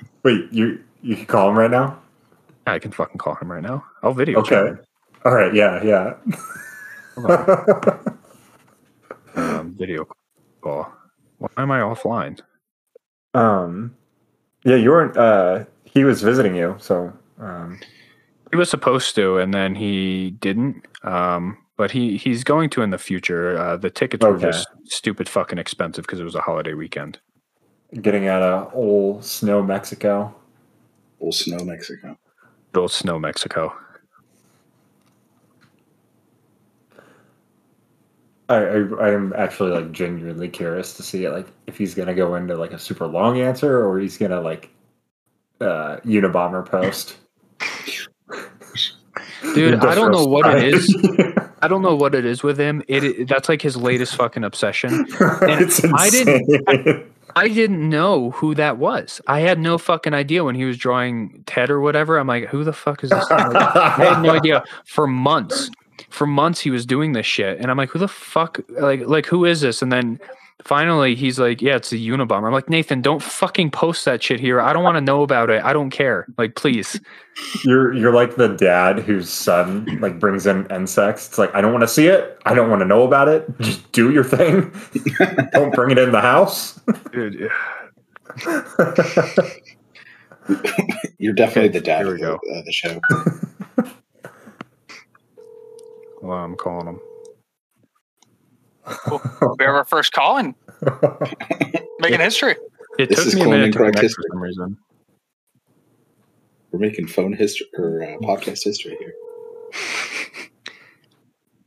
Wait, you you can call him right now? I can fucking call him right now. I'll video. Okay. chat him. All right. Yeah. Yeah. Um, video call. Why am I offline? um. Yeah, you weren't. Uh, he was visiting you, so. Um, He was supposed to, and then he didn't. Um, but he he's going to in the future. Uh, the tickets were just stupid fucking expensive because it was a holiday weekend. getting out of old snow Mexico. Old Snow, Mexico. Built snow Mexico. I, I I am actually like genuinely curious to see like if he's gonna go into like a super long answer or he's gonna like uh Unabomber post. Dude, I don't know what it is. I don't know what it is with him. It, it that's like his latest fucking obsession. strike. it's I didn't- insane. I didn't know who that was. I had no fucking idea when he was drawing Ted or whatever. I'm like, who the fuck is this? I had no idea for months. for months he was doing this shit, and I'm like, who the fuck? Like, like who is this? And then finally he's like, yeah, it's a Unabomber. I'm like, Nathan, don't fucking post that shit here. I don't want to know about it. I don't care. Like, please. You're you're like the dad whose son like brings in insects. It's like I don't want to see it. I don't want to know about it. Just do your thing. don't bring it in the house. Dude, yeah. You're definitely the dad here of we the, go. uh, the show. well, I'm calling him. We have our first call and making history. It This took is me a minute to correct connect for some reason. We're making phone history or uh, podcast history here.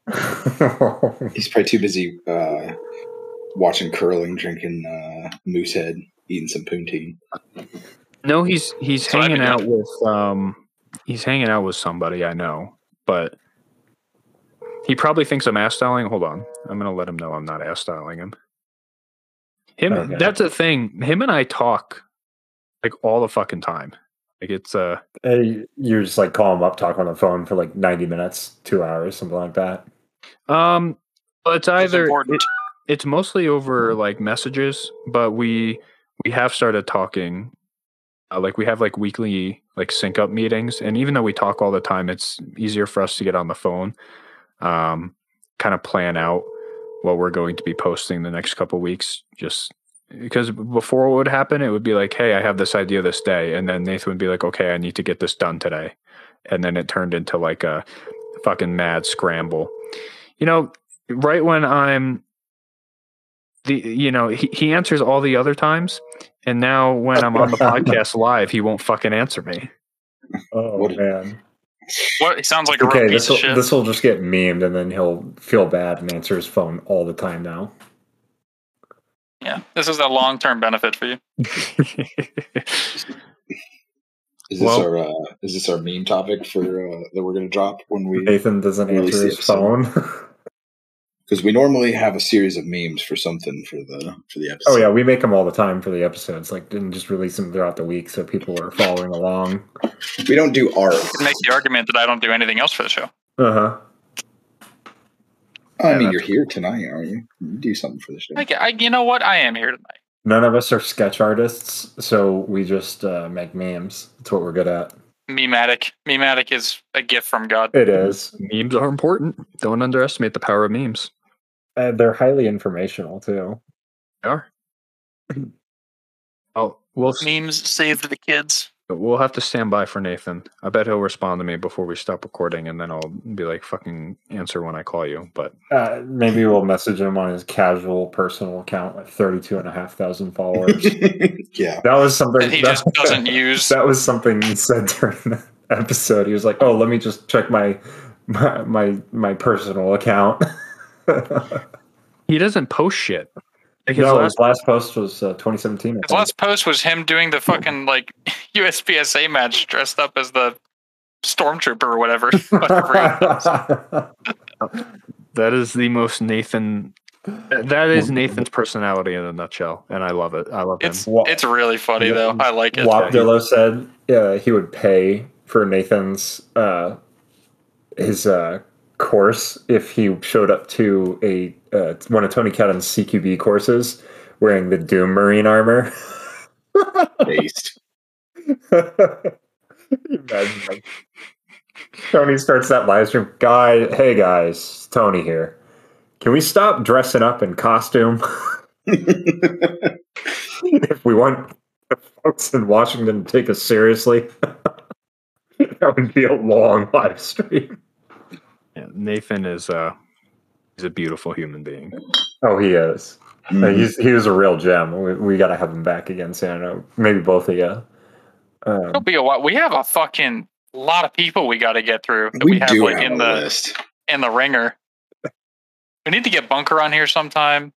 He's probably too busy uh, watching curling, drinking uh, Moosehead, eating some poutine. No, he's he's That's hanging out with um he's hanging out with somebody I know, but he probably thinks I'm ass styling. Hold on. I'm gonna let him know I'm not ass styling him. Him Okay. that's the thing. Him and I talk like all the fucking time. Like it's uh Hey, you just like call him up, talk on the phone for like ninety minutes, two hours, something like that. um well, it's It's either important. it- it's mostly over like messages, but we we have started talking uh, like we have like weekly like sync up meetings and even though we talk all the time it's easier for us to get on the phone um kind of plan out what we're going to be posting the next couple weeks just because before what would happen it would be like hey i have this idea this day and then nathan would be like okay i need to get this done today and then it turned into like a fucking mad scramble you know right when i'm the you know he, he answers all the other times and now when i'm on the podcast live he won't fucking answer me Oh What- man. What? He sounds like a real Okay, piece this will this will just get memed, and then he'll feel bad and answer his phone all the time now. yeah, this is a long term benefit for you. Is this Well- our uh, is this our meme topic for uh, that we're going to drop when we Nathan doesn't answer his episode. phone. because we normally have a series of memes for something for the for the episode. oh yeah, we make them all the time for the episodes. Like, didn't just release them throughout the week so people are following along. we don't do art. You can make the argument that I don't do anything else for the show. Uh huh. I Yeah, mean, you're here tonight, aren't you? You do something for the show. Like, I, you know what? I am here tonight. None of us are sketch artists, so we just uh, make memes. That's what we're good at. Mematic. Mematic is a gift from God. It is. memes are important don't underestimate the power of memes Uh, they're highly informational too. they are oh we'll s- Memes save the kids. we'll have to stand by for nathan i bet he'll respond to me before we stop recording and then i'll be like fucking answer when i call you but Uh, maybe we'll message him on his casual personal account with 32 and a half thousand followers. yeah, that was something That he that, just doesn't use. that was something he said during the episode. He was like, "Oh, let me just check my my my, my personal account." he doesn't post shit like his no, last his last post was uh, 2017. His last post was him doing the fucking like USPSA match dressed up as the stormtrooper or whatever. Whatever That is the most Nathan. That is Nathan's personality in a nutshell, and I love it. I love him. it's Wa- it's really funny though. I like it. Wapdillo said uh, he would pay for Nathan's uh, his uh, course if he showed up to a uh, one of Tony Cannon's CQB courses wearing the Doom Marine armor. based. Imagine Tony starts that live stream. Guy, hey guys, Tony here. Can we stop dressing up in costume if we want the folks in Washington to take us seriously? that would be a long live stream. Yeah, Nathan is uh, he's a beautiful human being. Oh, he is. Mhm. Uh, He's he was a real gem. We, we got to have him back again, Santa. Maybe both of you. Um, It'll be a while. We have a fucking lot of people we got to get through. That we, we have do like have in a the list. in the ringer. We need to get Bunker on here sometime.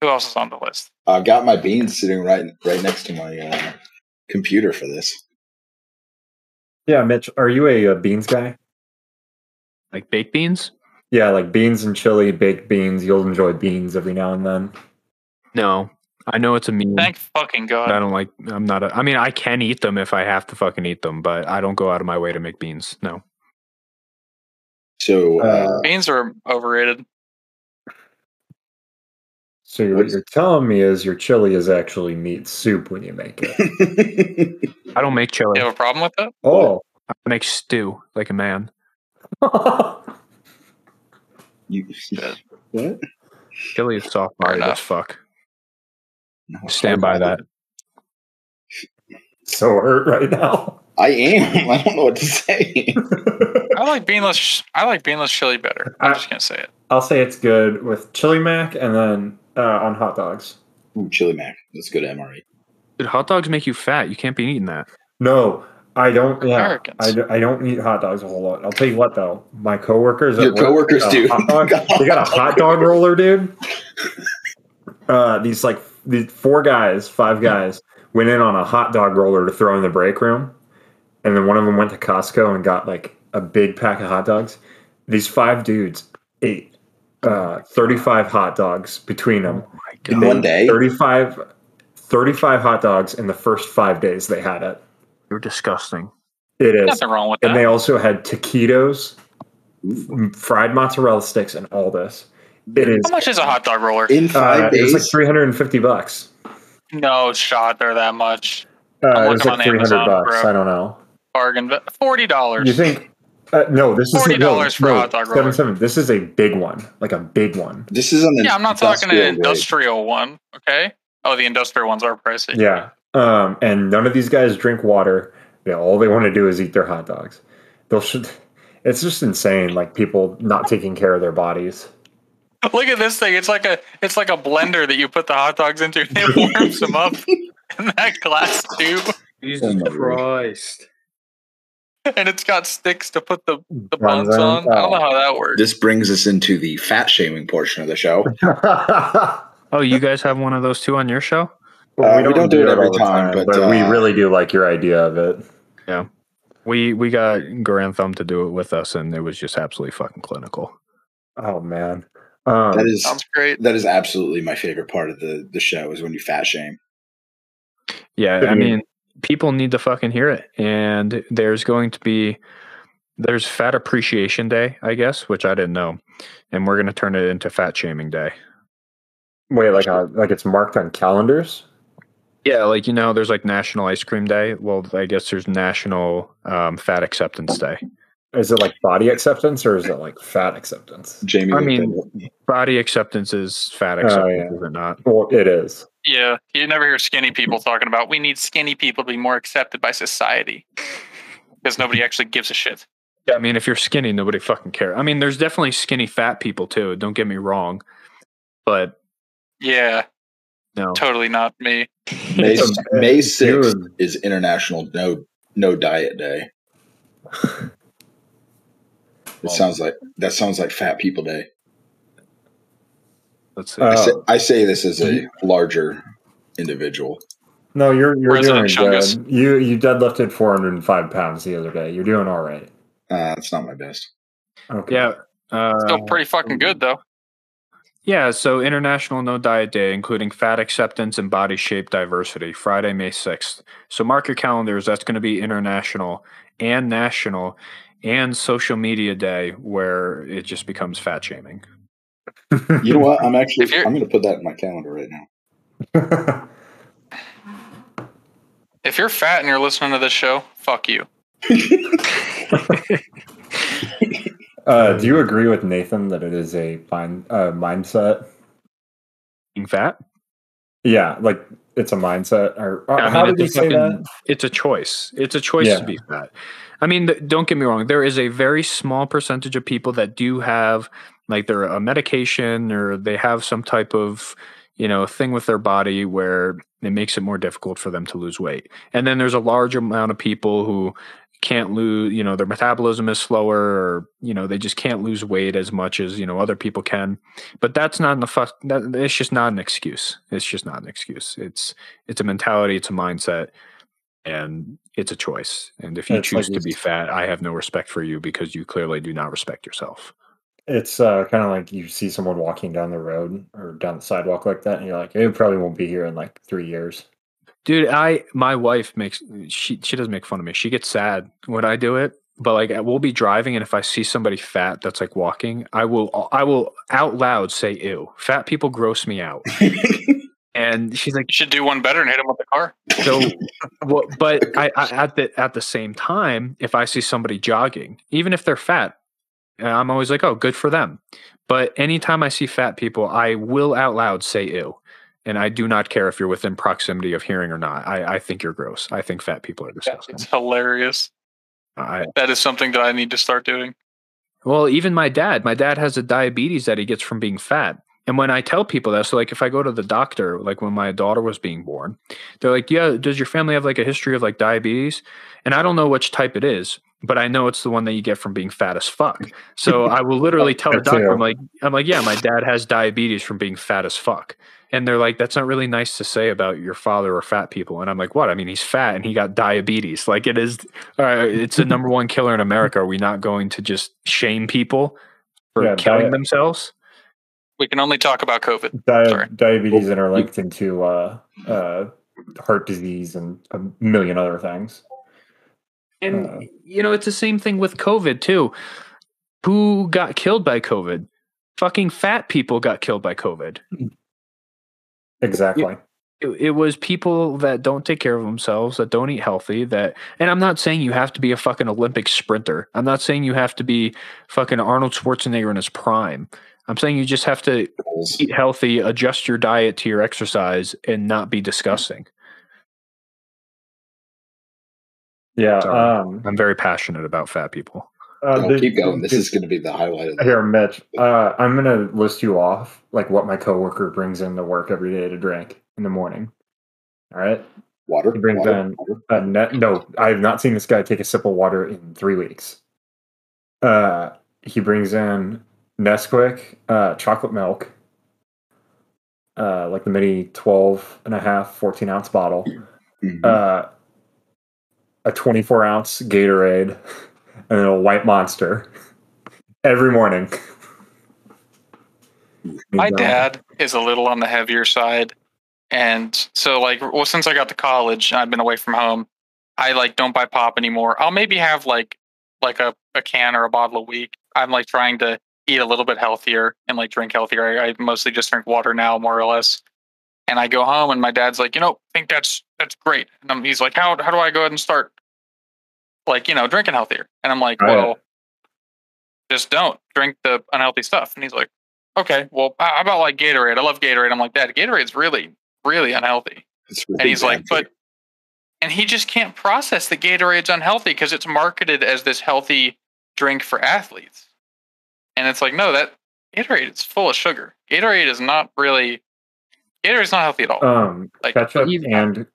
Who else is on the list? I've got my beans sitting right right next to my uh, computer for this. yeah, Mitch, are you a, uh beans guy? Like baked beans? Yeah, like beans and chili, baked beans. You'll enjoy beans every now and then. No, I know it's a meme. Thank fucking god. I don't like. I'm not. A, I mean, I can eat them if I have to fucking eat them, but I don't go out of my way to make beans. No. So, uh, Beans are overrated. So What what is- you're telling me is your chili is actually meat soup when you make it. I don't make chili. You have a problem with that? oh. I make stew like a man. You, what? Chili is soft Fair bodied as fuck. No, Stand by that. so hurt right now. I am. I don't know what to say. I like beanless. I like beanless chili better. I'm I- just gonna say it. I'll say it's good with chili mac and then uh, on hot dogs. Ooh, chili mac. Let's go to MRE. Dude, hot dogs make you fat. You can't be eating that. No, I don't. Yeah, Americans. I, d- I don't eat hot dogs a whole lot. I'll tell you what though, my coworkers, at Your coworkers do. hot dog- they got a hot dog roller, dude. Uh, these like these four guys, five guys went in on a hot dog roller to throw in the break room, and then one of them went to Costco and got like a big pack of hot dogs. These five dudes ate uh, 35 hot dogs between them. Oh my In one day? 35, 35 hot dogs in the first five days they had it. You're disgusting. It is. Nothing wrong with And they also had taquitos, m- fried mozzarella sticks, and all this. It is. How much is a hot dog roller? In five Uh, it was days. like 350 bucks. No shot. They're that much. Uh, I'm it was like 300 Amazon, bucks. I don't know. Bargain. Forty dollars. You think? Uh, no, this is $40 no, for a no, hot dog seven, roller. seven. This is a big one, like a big one. this is on the Yeah, I'm not talking an industrial grade. industrial one. Okay. Oh, the industrial ones are pricey. Yeah. Um, and none of these guys drink water. They, all they want to do is eat their hot dogs. They'll should. It's just insane. Like people not taking care of their bodies. Look at this thing. It's like a it's like a blender that you put the hot dogs into and it warms them up in that glass tube. Jesus Christ. And it's got sticks to put the, the Buns buns in? on. I don't know Oh. how that works. This brings us into the fat shaming portion of the show. Oh, you guys have one of those too on your show? Well, Uh, we don't do it every all the time, but, we uh, really do like your idea of it. Yeah, we we got Garand Thumb to do it with us, and it was just absolutely fucking clinical. Oh man, um, That is Sounds great. that is absolutely my favorite part of the the show is when you fat shame. Yeah, I mean, people need to fucking hear it. And there's going to be there's Fat Appreciation Day, I guess, which I didn't know, and we're gonna turn it into Fat Shaming Day. wait, like uh, like it's marked on calendars. Yeah, like you know, there's like National Ice Cream Day. Well, I guess there's National um, Fat Acceptance Day. Is it like body acceptance or is it like fat acceptance? Jamie, I mean- Body acceptance is fat Oh, acceptance, yeah. is it not? Well, it is. Yeah. You never hear skinny people talking about we need skinny people to be more accepted by society. Because nobody actually gives a shit. Yeah, I mean, if you're skinny, nobody fucking care. I mean, there's definitely skinny fat people too. Don't get me wrong, but Yeah, no. totally not me. May May sixth dude. is International No No Diet Day. It sounds like that sounds like Fat People Day. Let's see. Uh, I, say, I say this as a larger individual. No, you're you're President doing Chungus. good. You you deadlifted 405 pounds the other day. You're doing all right. Uh, it's not my best. Okay. yeah. Uh, Still pretty fucking good though. Yeah, so International No Diet Day, including fat acceptance and body shape diversity, Friday, May 6th. So mark your calendars. That's going to be international and national and social media day where it just becomes fat shaming. You know what? I'm actually I'm going to put that in my calendar right now. If you're fat and you're listening to this show, fuck you. uh, do you agree with Nathan that it is a mind, uh, mindset? Being fat? Yeah, like it's a mindset. Or uh, I mean, how did it's he a say fucking- that? It's a choice. It's a choice Yeah. to be fat. I mean, don't get me wrong. There is a very small percentage of people that do have, like, they're a medication or they have some type of, you know, thing with their body where it makes it more difficult for them to lose weight. And then there's a large amount of people who can't lose, you know, their metabolism is slower or, you know, they just can't lose weight as much as, you know, other people can. But that's not in the fuck, that, it's just not an excuse. It's just not an excuse. It's, it's a mentality, it's a mindset and it's a choice. And if you It's like choose to be fat, I have no respect for you because you clearly do not respect yourself. It's uh, kind of like you see someone walking down the road or down the sidewalk like that, and you're like, it probably won't be here in like three years. Dude, I my wife makes she she doesn't make fun of me. She gets sad when I do it but like we'll be driving and if I see somebody fat that's like walking, I will I will out loud say ew. Fat people gross me out. and she's like You should do one better and hit him with the car. so well, but I, I at the at the same time, if I see somebody jogging, even if they're fat, I'm always like, oh, good for them. But anytime I see fat people, I will out loud say ew. And I do not care if you're within proximity of hearing or not. I, I think you're gross. I think fat people are disgusting. It's hilarious. I, That is something that I need to start doing. well, even my dad, my dad has a diabetes that he gets from being fat. And when I tell people that, so like if I go to the doctor, like when my daughter was being born, they're like, "Yeah, does your family have like a history of like diabetes?" And I don't know which type it is, but I know it's the one that you get from being fat as fuck. So I will literally tell the doctor. I'm like, I'm like, "Yeah, my dad has diabetes from being fat as fuck." And they're like, "That's not really nice to say about your father or fat people." And I'm like, "What? I mean, he's fat and he got diabetes. Like it is, uh, it's the number one killer in America. Are we not going to just shame people for Yeah, killing diet- themselves?" We can only talk about COVID. Di- Sorry. diabetes interlinked into uh, uh, heart disease and a million other things. And Uh, you know, it's the same thing with COVID too. Who got killed by COVID? Fucking fat people got killed by COVID. Exactly. It, it was people that don't take care of themselves, that don't eat healthy, that and I'm not saying you have to be a fucking Olympic sprinter. I'm not saying you have to be fucking Arnold Schwarzenegger in his prime. I'm saying you just have to eat healthy, adjust your diet to your exercise and not be disgusting. Yeah. Sorry. Um, I'm very passionate about fat people. Uh, Oh, the- keep going. This the- is going to be the highlight of the Here, Mitch. Uh, I'm gonna list you off like what my coworker brings in to work every day to drink in the morning. All right. water. He brings water, in- water. Uh, ne- no, I have not seen this guy take a sip of water in three weeks. Uh, he brings in Nesquik, uh, chocolate milk, uh, like the mini 12 and a half, 14 ounce bottle, Mhm. uh, a 24 ounce Gatorade, and then a white monster every morning. My uh, dad is a little on the heavier side. And so like well since I got to college and I've been away from home, I like don't buy pop anymore. I'll maybe have like like a, a can or a bottle a week. I'm like trying to eat a little bit healthier and like drink healthier. I, I mostly just drink water now, more or less. And I go home and my dad's like, you know, I think that's that's great. And I'm, he's like, how how do I go ahead and start like, you know, drinking healthier? And I'm like, Right. well, just don't drink the unhealthy stuff. And he's like, okay, well, how about like Gatorade? I love Gatorade. I'm like, Dad, Gatorade's really, really unhealthy. Really And he's like, but, and he just can't process that Gatorade's unhealthy because it's marketed as this healthy drink for athletes. And it's like, no, that Gatorade is full of sugar. Gatorade is not really, Gatorade's not healthy at all. Um, Like, ketchup even- and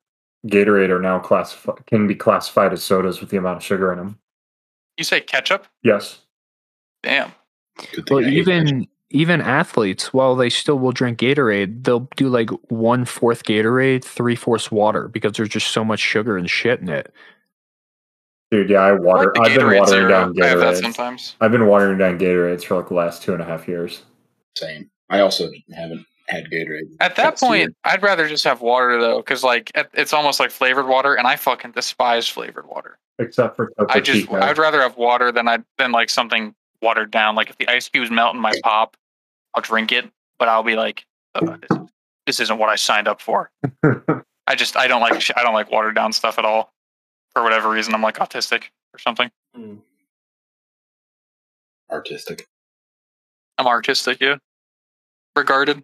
Gatorade are now classified can be classified as sodas with the amount of sugar in them. you say ketchup? Yes. Damn. Well, I hate ketchup. even even athletes, while they still will drink Gatorade, they'll do like one fourth Gatorade, three fourths water because there's just so much sugar and shit in it. Dude, yeah, I I water. like I've been watering Zero. down I have that sometimes. I've been watering down Gatorades for like the last two and a half years. Same. I also haven't had Gatorade. At that point, weird. I'd rather just have water though, because like it's almost like flavored water, and I fucking despise flavored water. Except for Topo I just Chico. I'd rather have water than I than like something watered down. Like if the ice cubes melt in my pop, I'll drink it, but I'll be like, "Ugh, this, this isn't what I signed up for. I just I don't like sh- I don't like watered down stuff at all. For whatever reason, I'm like autistic or something. Hmm. Artistic. I'm artistic, yeah. Regarded.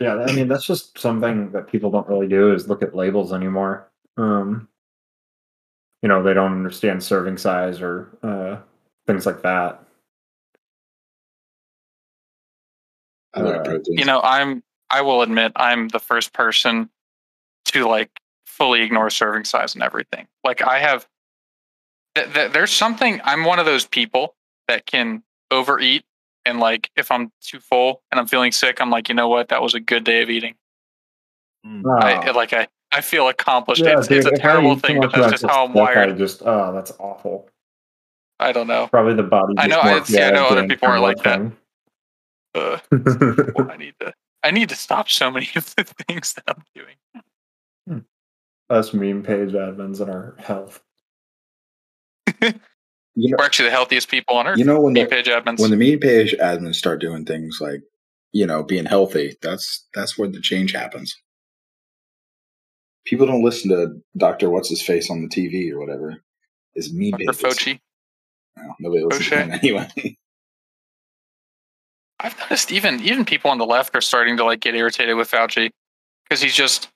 Yeah, I mean that's just something that people don't really do is look at labels anymore. Um, you know, they don't understand serving size or uh, things like that. Uh. You know, I'm I will admit I'm the first person to like fully ignore serving size and everything. Like I have th- th- there's something I'm one of those people that can overeat and like if I'm too full and I'm feeling sick, I'm like, you know what, that was a good day of eating. I Oh. like I I feel accomplished. Yeah, it's, dude, it's a terrible thing, but that's just how I'm stuff, I wired. just oh, that's awful. I don't know. Probably the body. I know, more I- see, I know other people are from like that. lifting. Uh, I need to I need to stop so many of the things that I'm doing. Us meme page admins and our health. You know, We're actually the healthiest people on earth. you know when meme the page admins. when the mean page admins start doing things like you know being healthy, that's that's where the change happens. People don't listen to Doctor What's His Face on the TV or whatever. Is meme Dr. pages. Fauci. Well, nobody listens to him anyway. I've noticed even even people on the left are starting to like get irritated with Fauci because he's just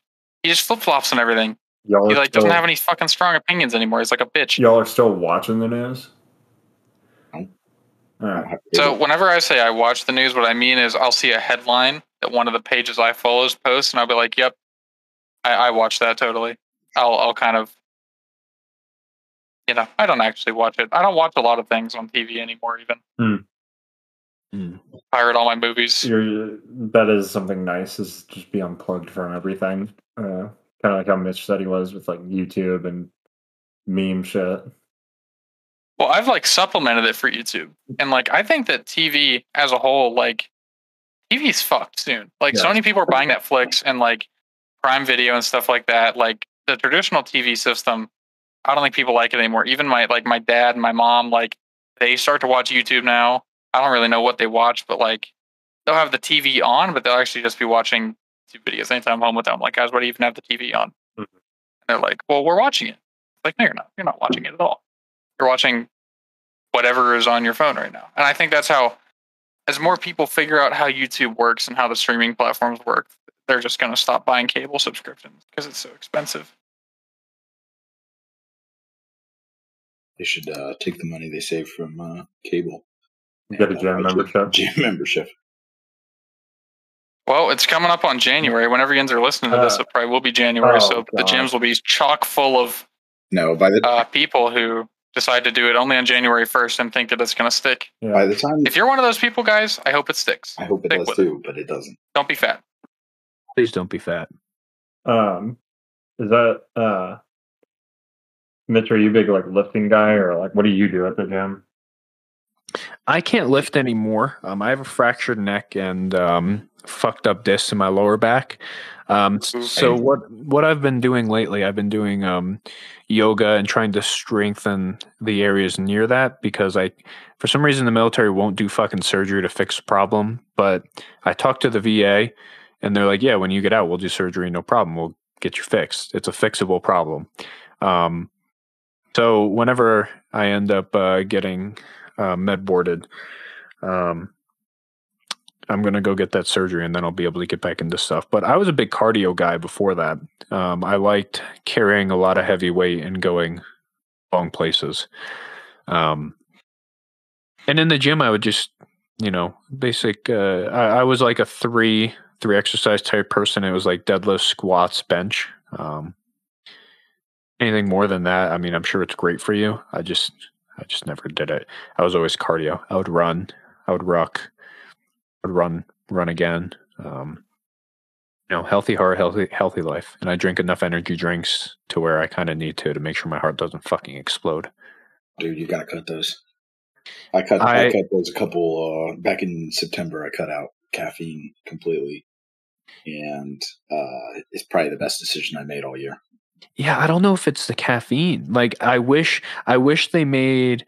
he just flip flops and everything. Y'all He are like doesn't have any fucking strong opinions anymore. He's like a bitch. Y'all are still watching the news. No. So whenever I say I watch the news, what I mean is I'll see a headline that one of the pages I follows posts, and I'll be like, "Yep, I, I watch that totally." I'll I'll kind of, you know, I don't actually watch it. I don't watch a lot of things on TV anymore. Even Mm. pirate all my movies. You're, that is something nice. Is just be unplugged from everything. Uh, kind of like how Mitch said he was with like YouTube and meme shit. Well, I've like supplemented it for YouTube, and like I think that TV as a whole, like TV's fucked soon. Like so many people are buying Netflix and like Prime Video and stuff like that. Like the traditional TV system, I don't think people like it anymore. Even my like my dad and my mom, like they start to watch YouTube now. I don't really know what they watch, but like they'll have the TV on, but they'll actually just be watching YouTube videos anytime I'm home with them. Like, guys, why do you even have the TV on? Mhm. And they're like, well, we're watching it. Like, no, you're not. You're not watching it at all. You're watching whatever is on your phone right now. And I think that's how, as more people figure out how YouTube works and how the streaming platforms work, they're just going to stop buying cable subscriptions because it's so expensive. They should uh, take the money they save from uh, cable. Get a and, uh, gym membership. Gym membership. Well, it's coming up on January. Whenever you guys are listening to this, Uh, it probably will be January. oh, so the gyms will be chock full of No, by the uh, people who decide to do it only on January 1st and think that it's going to stick. by the time If you're one of those people, guys, I hope it sticks. I hope it Stick does with too, but it doesn't. Don't be fat. Please don't be fat. Um, is that uh, Mitch? Are you a big like lifting guy, or like what do you do at the gym? I can't lift anymore. Um, I have a fractured neck and um, fucked up discs in my lower back. Um, so what what I've been doing lately, I've been doing um, yoga and trying to strengthen the areas near that because I, for some reason, the military won't do fucking surgery to fix a problem. But I talked to the VA, and they're like, "Yeah, when you get out, we'll do surgery, no problem. We'll get you fixed. It's a fixable problem." Um, so whenever I end up uh, getting uh, med boarded. Um, I'm gonna go get that surgery and then I'll be able to get back into stuff. But I was a big cardio guy before that. Um, I liked carrying a lot of heavy weight and going long places. Um, and in the gym, I would just, you know, basic. Uh, I, I was like a three three exercise type person. It was like deadlift, squats, bench. Um, anything more than that, I mean, I'm sure it's great for you. I just I just never did it. I was always cardio. I would run. I would ruck. I would run, run again. Um, you know, healthy heart, healthy, healthy life. And I drink enough energy drinks to where I kind of need to to make sure my heart doesn't fucking explode. Dude, you gotta cut those. I cut I, I- cut those a couple uh back in September I cut out caffeine completely. And uh it's probably the best decision I made all year. Yeah, I don't know if it's the caffeine. Like, I wish, I wish they made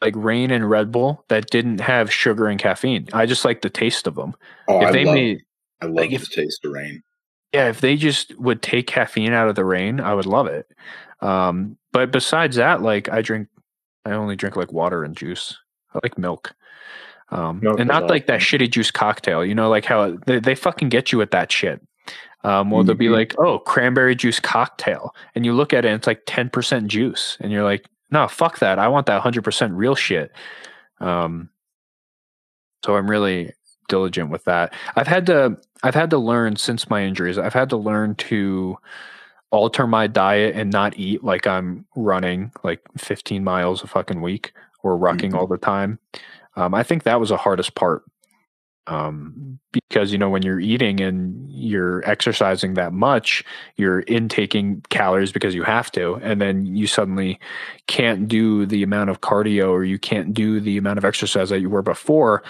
like REIN and Red Bull that didn't have sugar and caffeine. I just like the taste of them. Oh, if I they love made, I love like, the if- taste of REIN. Yeah, if they just would take caffeine out of the REIN, I would love it. Um, but besides that, like I drink, I only drink like water and juice. I like milk, um, Milk and not like that shitty juice cocktail. You know, like how they, they fucking get you with that shit. Um, well, they'll be Mhm. like, "Oh, cranberry juice cocktail," and you look at it, and it's like ten percent juice, and you're like, "No, fuck that! I want that hundred percent real shit." Um, so I'm really diligent with that. I've had to I've had to learn since my injuries. I've had to learn to alter my diet and not eat like I'm running like 15 miles a fucking week or rucking Mhm. all the time. Um, I think that was the hardest part. Um, because you know when you're eating and you're exercising that much, you're intaking calories because you have to, and then you suddenly can't do the amount of cardio or you can't do the amount of exercise that you were before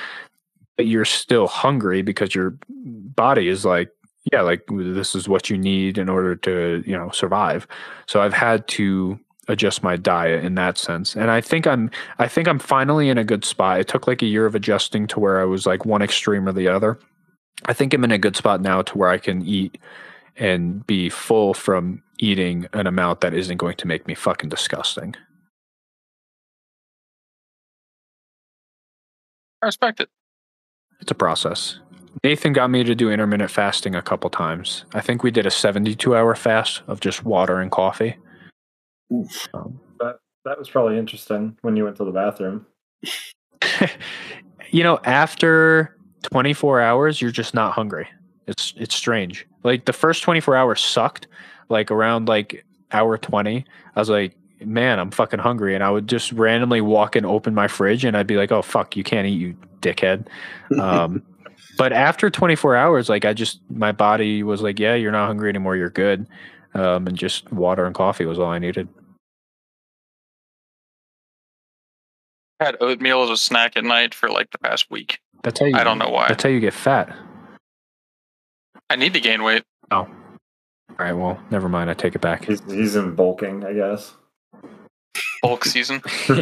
but you're still hungry because your body is like yeah like this is what you need in order to you know survive. So i've had to adjust my diet in that sense. And I think I'm I think I'm finally in a good spot. It took like a year of adjusting to where I was like one extreme or the other. I think I'm in a good spot now to where I can eat and be full from eating an amount that isn't going to make me fucking disgusting. I respect it. It's a process. Nathan got me to do intermittent fasting a couple times. I think we did a 72 hour fast of just water and coffee. Oof. Um, That that was probably interesting when you went to the bathroom. you know, after 24 hours, you're just not hungry. It's it's strange. Like the first 24 hours sucked. Like around like hour 20, I was like, man, I'm fucking hungry, and I would just randomly walk and open my fridge, and I'd be like, oh fuck, you can't eat, you dickhead. Um, but after 24 hours, like I just my body was like, yeah, you're not hungry anymore. You're good. Um, and just water and coffee was all I needed. I had oatmeal as a snack at night for like the past week. That's how you. I don't know why. That's how you get fat. I need to gain weight. Oh. All right. Well, never mind. I take it back. He's he's in bulking, I guess. Bulk season.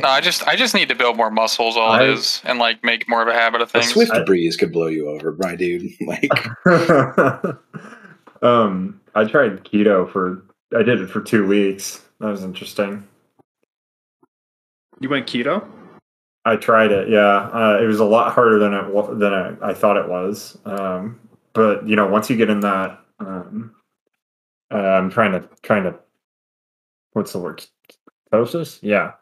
No, I just I just need to build more muscles. All I- it is, and like make more of a habit of things. A swift I- breeze could blow you over, my dude. Like, um, I tried keto for. I did it for two weeks. That was interesting. You went keto? I tried it. Yeah, uh, it was a lot harder than it than I, I thought it was. Um, but you know, once you get in that, um, uh, I'm trying to trying to. What's the word? Ketosis? Yeah.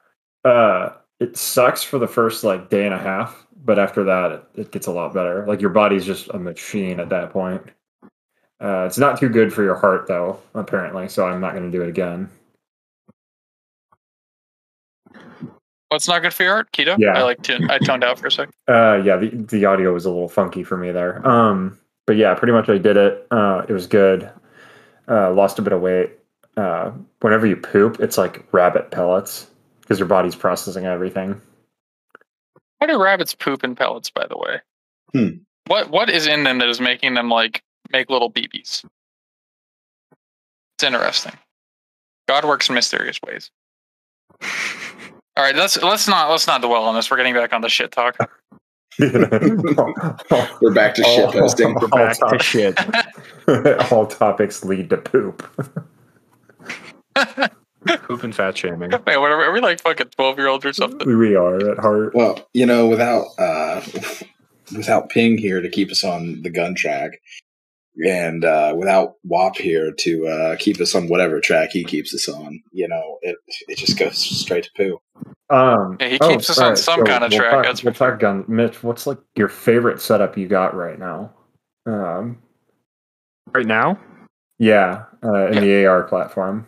Uh, it sucks for the first like day and a half, but after that, it, it gets a lot better. Like your body's just a machine at that point. Uh, it's not too good for your heart, though, apparently. So I'm not going to do it again. What's not good for your heart? Keto. Yeah. I like to. I toned out for a sec. Uh, yeah, the the audio was a little funky for me there. Um, but yeah, pretty much I did it. Uh, it was good. Uh, lost a bit of weight. Uh, whenever you poop, it's like rabbit pellets because your body's processing everything. Why do rabbits poop in pellets? By the way. Hmm. What What is in them that is making them like make little BBs? It's interesting. God works in mysterious ways. All right, let's let's not let's not dwell on this. We're getting back on the shit talk. we're back to shit All- posting. all Back to shit. all topics lead to poop. Poop and fat shaming. Wait, what are we, are we like fucking twelve year olds or something? we are at heart. Well, you know, without uh, without Ping here to keep us on the gun track, and uh, without WAP here to uh, keep us on whatever track he keeps us on, you know, it it just goes straight to poo. Um, Yeah, he keeps us on some kinda track, Talk, that's we'll talk gun. Mitch, what's like your favorite setup you got right now? Um, Right now, yeah, uh, in the AR platform.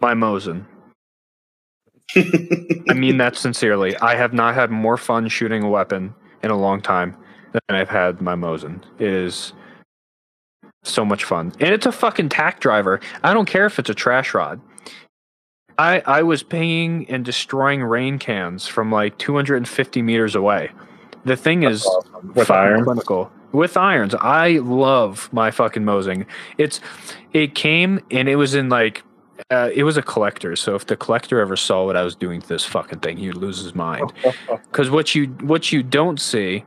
my Mosin. I mean that sincerely. I have not had more fun shooting a weapon in a long time than I've had my Mosin. It is so much fun. And it's a fucking tack driver. I don't care if it's a trash rod. I I was pinging and destroying REIN cans from like 250 meters away. The thing is Awesome. With iron. clinical. With irons. I love my fucking Mosin. It's it came and it was in like uh, it was a collector. So if the collector ever saw what I was doing to this fucking thing, he'd lose his mind. Because what you what you don't see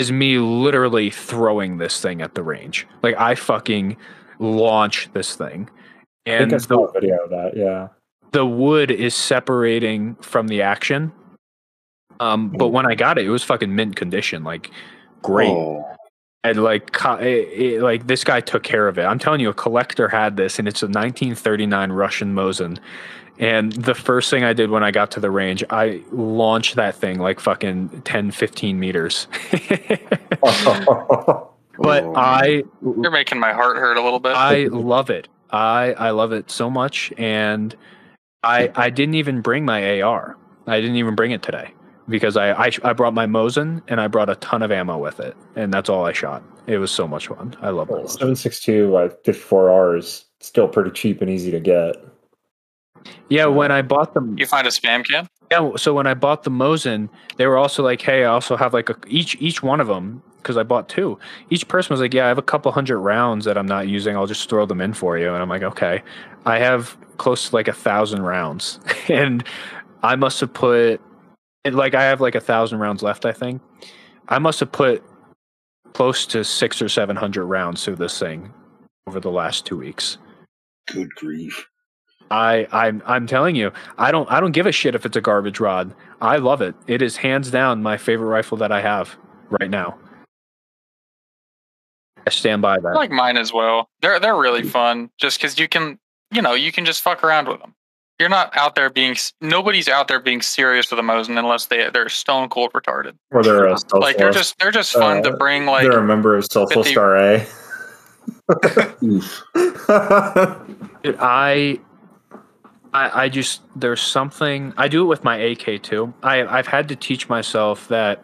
is me literally throwing this thing at the range. Like I fucking launch this thing, I think and I the, saw a video of that. Yeah. the wood is separating from the action. Um, but when I got it, it was fucking mint condition, like great. Oh, And like, it, it- like this guy took care of it. I'm telling you, a collector had this, and it's a 1939 Russian Mosin. And the first thing I did when I got to the range, I launched that thing like fucking 10, 15 meters. but I, You're making my heart hurt a little bit. I love it. I I love it so much, and I I didn't even bring my AR. I didn't even bring it today because I I, I brought my Mosin and I brought a ton of ammo with it, and that's all I shot. It was so much fun. I love my Mosin. Seven six two like fifty four R's still pretty cheap and easy to get. Yeah, when I bought them, you find a spam can? yeah. So when I bought the Mosin, they were also like, "Hey, I also have like a, each each one of them because I bought two. Each person was like, "Yeah, I have a couple hundred rounds that I'm not using. I'll just throw them in for you." And I'm like, "Okay." I have close to like a thousand rounds, and I must have put like I have like a thousand rounds left. I think I must have put close to six or seven hundred rounds through this thing over the last two weeks. Good grief. I I'm I'm telling you, I don't I don't give a shit if it's a garbage rod. I love it. It is hands down my favorite rifle that I have right now. I stand by I that. like mine as well. They're they're really fun just because you can you know you can just fuck around with them. You're not out there being nobody's out there being serious with a Mosin unless they they're stone cold retarded. or they're a Like they're just they're just fun to Uh, bring like they're a member of Soulful 50 Star A. Oof. Dude, I, I, I just there's something I do it with my AK too. I I've had to teach myself that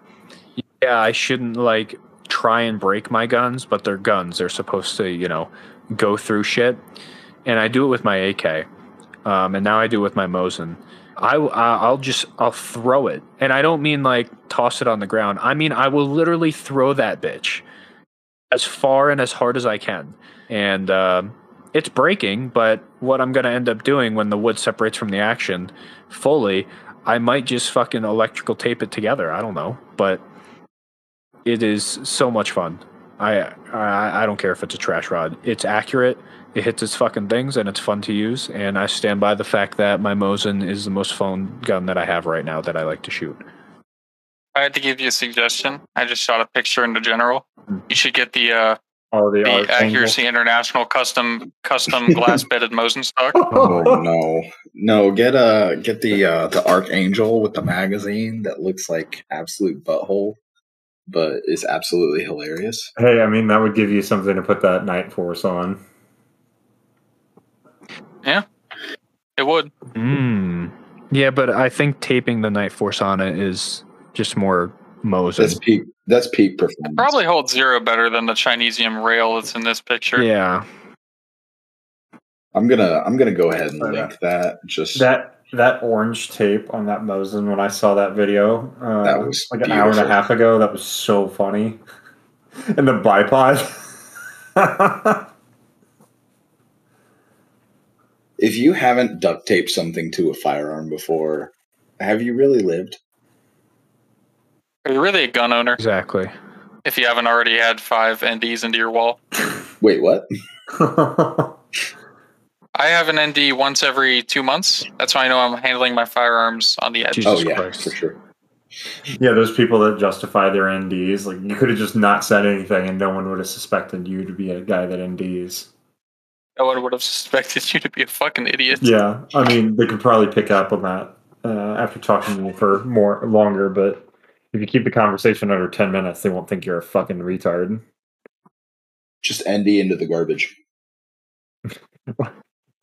yeah I shouldn't like try and break my guns, but they're guns. They're supposed to you know go through shit, and I do it with my AK, um, and now I do with my Mosin. I I'll just I'll throw it, and I don't mean like toss it on the ground. I mean I will literally throw that bitch as far and as hard as I can, and. Um, it's breaking, but what I'm going to end up doing when the wood separates from the action fully, I might just fucking electrical tape it together. I don't know, but it is so much fun. I I, I don't care if it's a trash rod. It's accurate. It hits its fucking things, and it's fun to use. And I stand by the fact that my Mosin is the most fun gun that I have right now that I like to shoot. I had to give you a suggestion. I just shot a picture into general. You should get the uh, All the, the Archangel. Accuracy International custom custom glass bedded Mosin stock. Oh no, no! Get uh, get the uh, the Archangel with the magazine that looks like absolute butthole, but is absolutely hilarious. Hey, I mean that would give you something to put that Nightforce on. Yeah, it would. Mm. Yeah, but I think taping the Nightforce on it is just more Mosin. That's peak. That's peak performance. Probably holds zero better than the Chinesium rail that's in this picture. Yeah. I'm gonna I'm gonna go ahead and link that. Just That that orange tape on that Mosin when I saw that video uh, That was like an hour and a half ago. That was so funny. And the bipod. if you haven't duct taped something to a firearm before, have you really lived? Are you really a gun owner Exactly. if you haven't already had five NDs into your wall? Wait, what? I have an ND once every two months. That's why I know I'm handling my firearms on the edge. Jesus oh yeah, Christ. for sure. yeah, those people that justify their NDs, like you could have just not said anything and no one would have suspected you to be a guy that NDs. No one would have suspected you to be a fucking idiot. Yeah, I mean they could probably pick up on that uh, after talking to you for more longer, but if you keep the conversation under ten minutes, they won't think you're a fucking retard. Just ND into the garbage.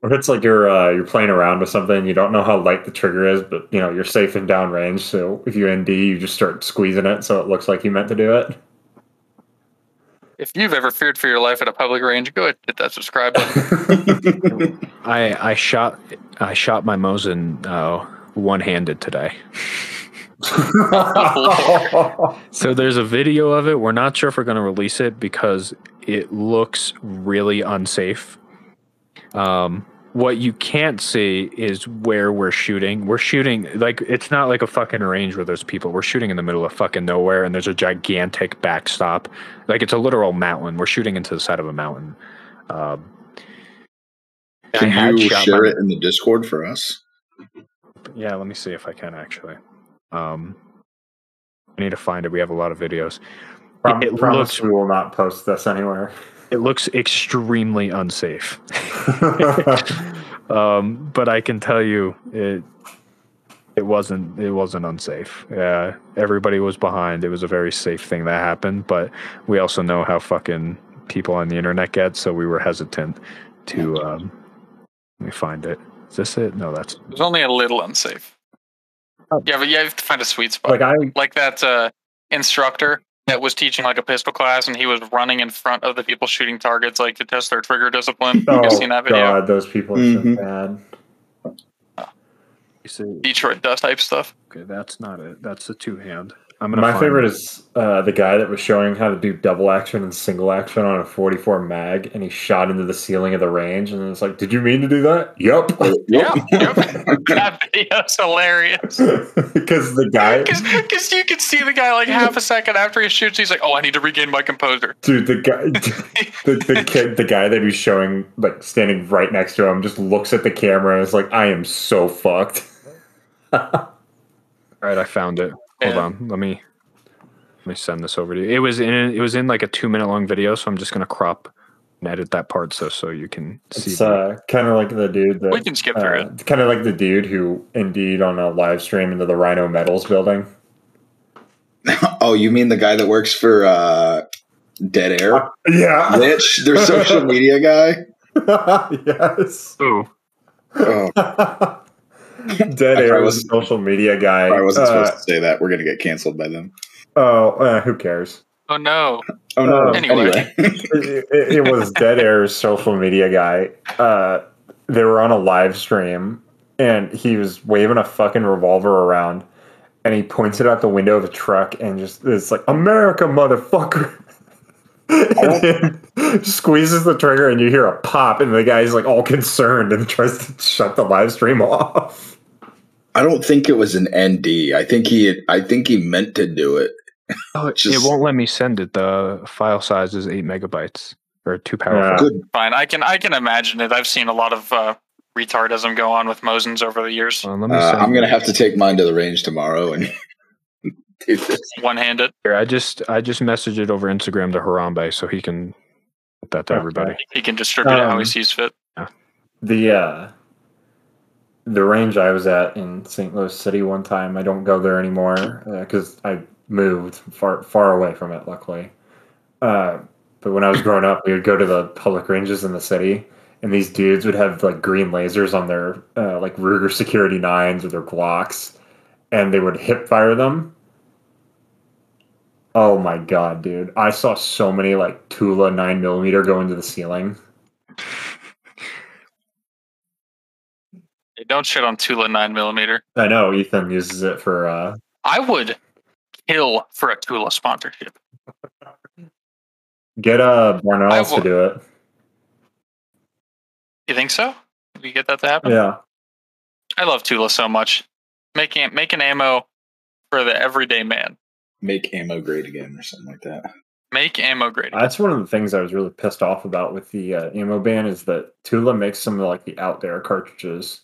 Or it's like you're uh, you're playing around with something, you don't know how light the trigger is, but you know you're safe in downrange. So if you ND, you just start squeezing it so it looks like you meant to do it. If you've ever feared for your life at a public range, go ahead and hit that subscribe button. I I shot I shot my Mosin uh, one handed today. So there's a video of it. We're not sure if we're going to release it because it looks really unsafe. Um, what you can't see is where we're shooting. We're shooting like it's not like a fucking range where there's people. We're shooting in the middle of fucking nowhere, and there's a gigantic backstop. Like it's a literal mountain. We're shooting into the side of a mountain. Um, Can you share my- it in the Discord for us? Yeah, let me see if I can actually. Um, I need to find it. We have a lot of videos. Prom- It promise looks- we will not post this anywhere. It looks extremely unsafe. um, but I can tell you it it wasn't it wasn't unsafe. Yeah, everybody was behind. It was a very safe thing that happened, but we also know how fucking people on the internet get, so we were hesitant to um let me find it. Is this it? No, that's It was only a little unsafe. Oh. Yeah, but you have to find a sweet spot. like I like that uh, instructor that was teaching like a pistol class and he was running in front of the people shooting targets like to test their trigger discipline. oh You've seen that video? god, those people are Mhm. so bad. you see Detroit dust type stuff. Okay, that's not it. That's the two hand. I'm gonna. My find favorite it. is uh, the guy that was showing how to do double action and single action on a 44 mag, and he shot into the ceiling of the range, and it's like, "Did you mean to do that?" Yep. Yep. yep. that video's hilarious. because the guy, Because you can see the guy like half a second after he shoots, he's like, "Oh, I need to regain my composure." dude, the guy, the, the kid, the guy that he's showing, like standing right next to him, just looks at the camera and is like, "I am so fucked." All right, I found it. Hold on. Let me let me send this over to you. It was in it was in like a two minute long video, so I'm just gonna crop and edit that part so so you can see. It's uh, kind of like the dude that We can skip through uh, Kind of like the dude who indeed on a live stream into the Rhino Metals building. oh, you mean the guy that works for uh, Dead Air? Yeah. Mitch, their social media guy. yes. Ooh, Oh, Dead I Air was a social media guy. I wasn't Uh, supposed to say that. We're gonna get canceled by them. oh, uh, who cares? Oh no! Oh no. Um, Anyway. it, it- it was Dead Air's social media guy. Uh, they were on a live stream, and he was waving a fucking revolver around, and he points it out the window of a truck, and just it's like America, motherfucker. and then squeezes the trigger, and you hear a pop, and the guy's like all concerned and tries to shut the live stream off. I don't think it was an ND. I think he. I think he meant to do it. oh, it, Just- it won't let me send it. The file size is eight megabytes or too Yeah. powerful. Good. Fine, I can I can imagine it. I've seen a lot of uh, retardism go on with Mosins over the years. Well, let me Uh, I'm gonna have to take mine to the range tomorrow and do this. One handed. Here, I just I just messaged it over Instagram to Harambe so he can put that to Okay. everybody. He can distribute it how Um, he sees fit. the uh the range I was at in St. Louis City one time. I don't go there anymore because I moved far far away from it. Luckily, uh, but when I was growing up, we would go to the public ranges in the city, and these dudes would have like green lasers on their uh, like Ruger Security Nines or their Glocks, and they would hip fire them. Oh my god, dude! I saw so many like Tula nine millimeter go into the ceiling. Don't shit on Tula nine millimeter. I know Ethan uses it for uh I would kill for a Tula sponsorship. get uh Barnells I to do it. You think so? We get that to happen? Yeah. I love Tula so much. Making making ammo for the everyday man. Make ammo great again or something like that. Make ammo great. That's one of the things I was really pissed off about with the uh, ammo ban is that Tula makes some of like the out there cartridges.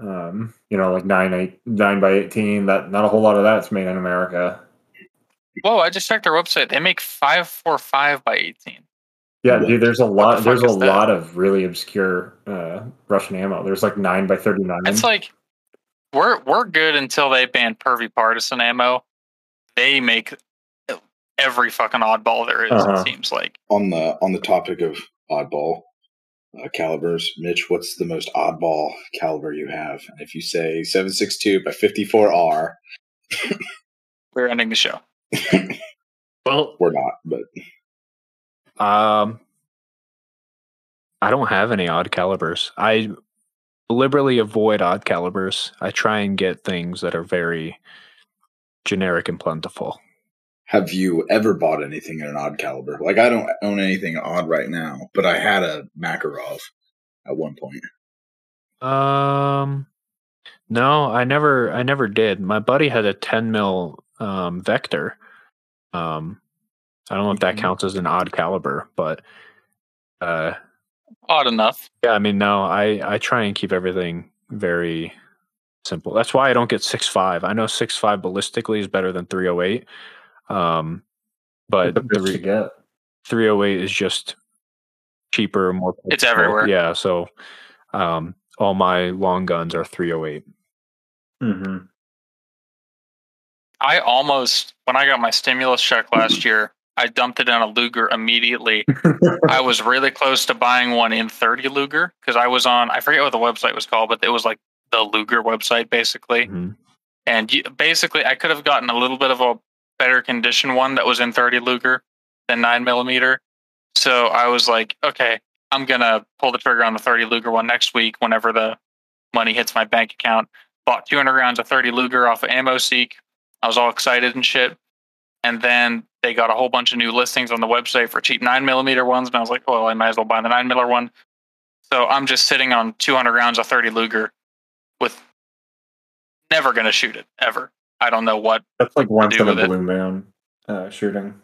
Um, you know, like nine eight nine by eighteen. That not a whole lot of that's made in America. Whoa! I just checked their website. They make five four five by eighteen. Yeah, dude. There's a lot. fuck There's a that? lot of really obscure uh, Russian ammo. There's like nine by thirty nine. It's like we're we're good until they ban Prvi Partizan ammo. They make every fucking oddball there is, Uh-huh. It seems like On the on the topic of oddball uh, calibers, Mitch, what's the most oddball caliber you have? And if you say 762 by 54R, we're ending the show. Well, we're not, but Um, I don't have any odd calibers. I deliberately avoid odd calibers. I try and get things that are very generic and plentiful. Have you ever bought anything in an odd caliber? Like I don't own anything odd right now, but I had a Makarov at one point. Um, no, I never, I never did. My buddy had a 10 mil um, Vector. Um, I don't know if that Mhm. counts as an odd caliber, but uh, Odd enough. Yeah, I mean, no, I I try and keep everything very simple. That's why I don't get six five. I know six five ballistically is better than three oh eight. Um, but What the the you get? three oh eight is just cheaper, more. It's everywhere. Yeah, so um, all my long guns are three oh eight. Mm-hmm. I almost when I got my stimulus check last year, I dumped it in a Luger immediately. I was really close to buying one in 30 Luger because I was on I forget what the website was called, but it was like the Luger website basically. Mhm. And you, basically, I could have gotten a little bit of a better condition one that was in 30 Luger than 9 millimeter. So I was like, okay, I'm going to pull the trigger on the 30 Luger one next week whenever the money hits my bank account. Bought 200 rounds of 30 Luger off of AmmoSeek, I was all excited and shit. And then they got a whole bunch of new listings on the website for cheap nine millimeter ones, and I was like, well, I might as well buy the nine miller one. So I'm just sitting on 200 rounds of 30 Luger with never gonna shoot it ever. I don't know what. That's like once in a with it. blue moon uh, shooting.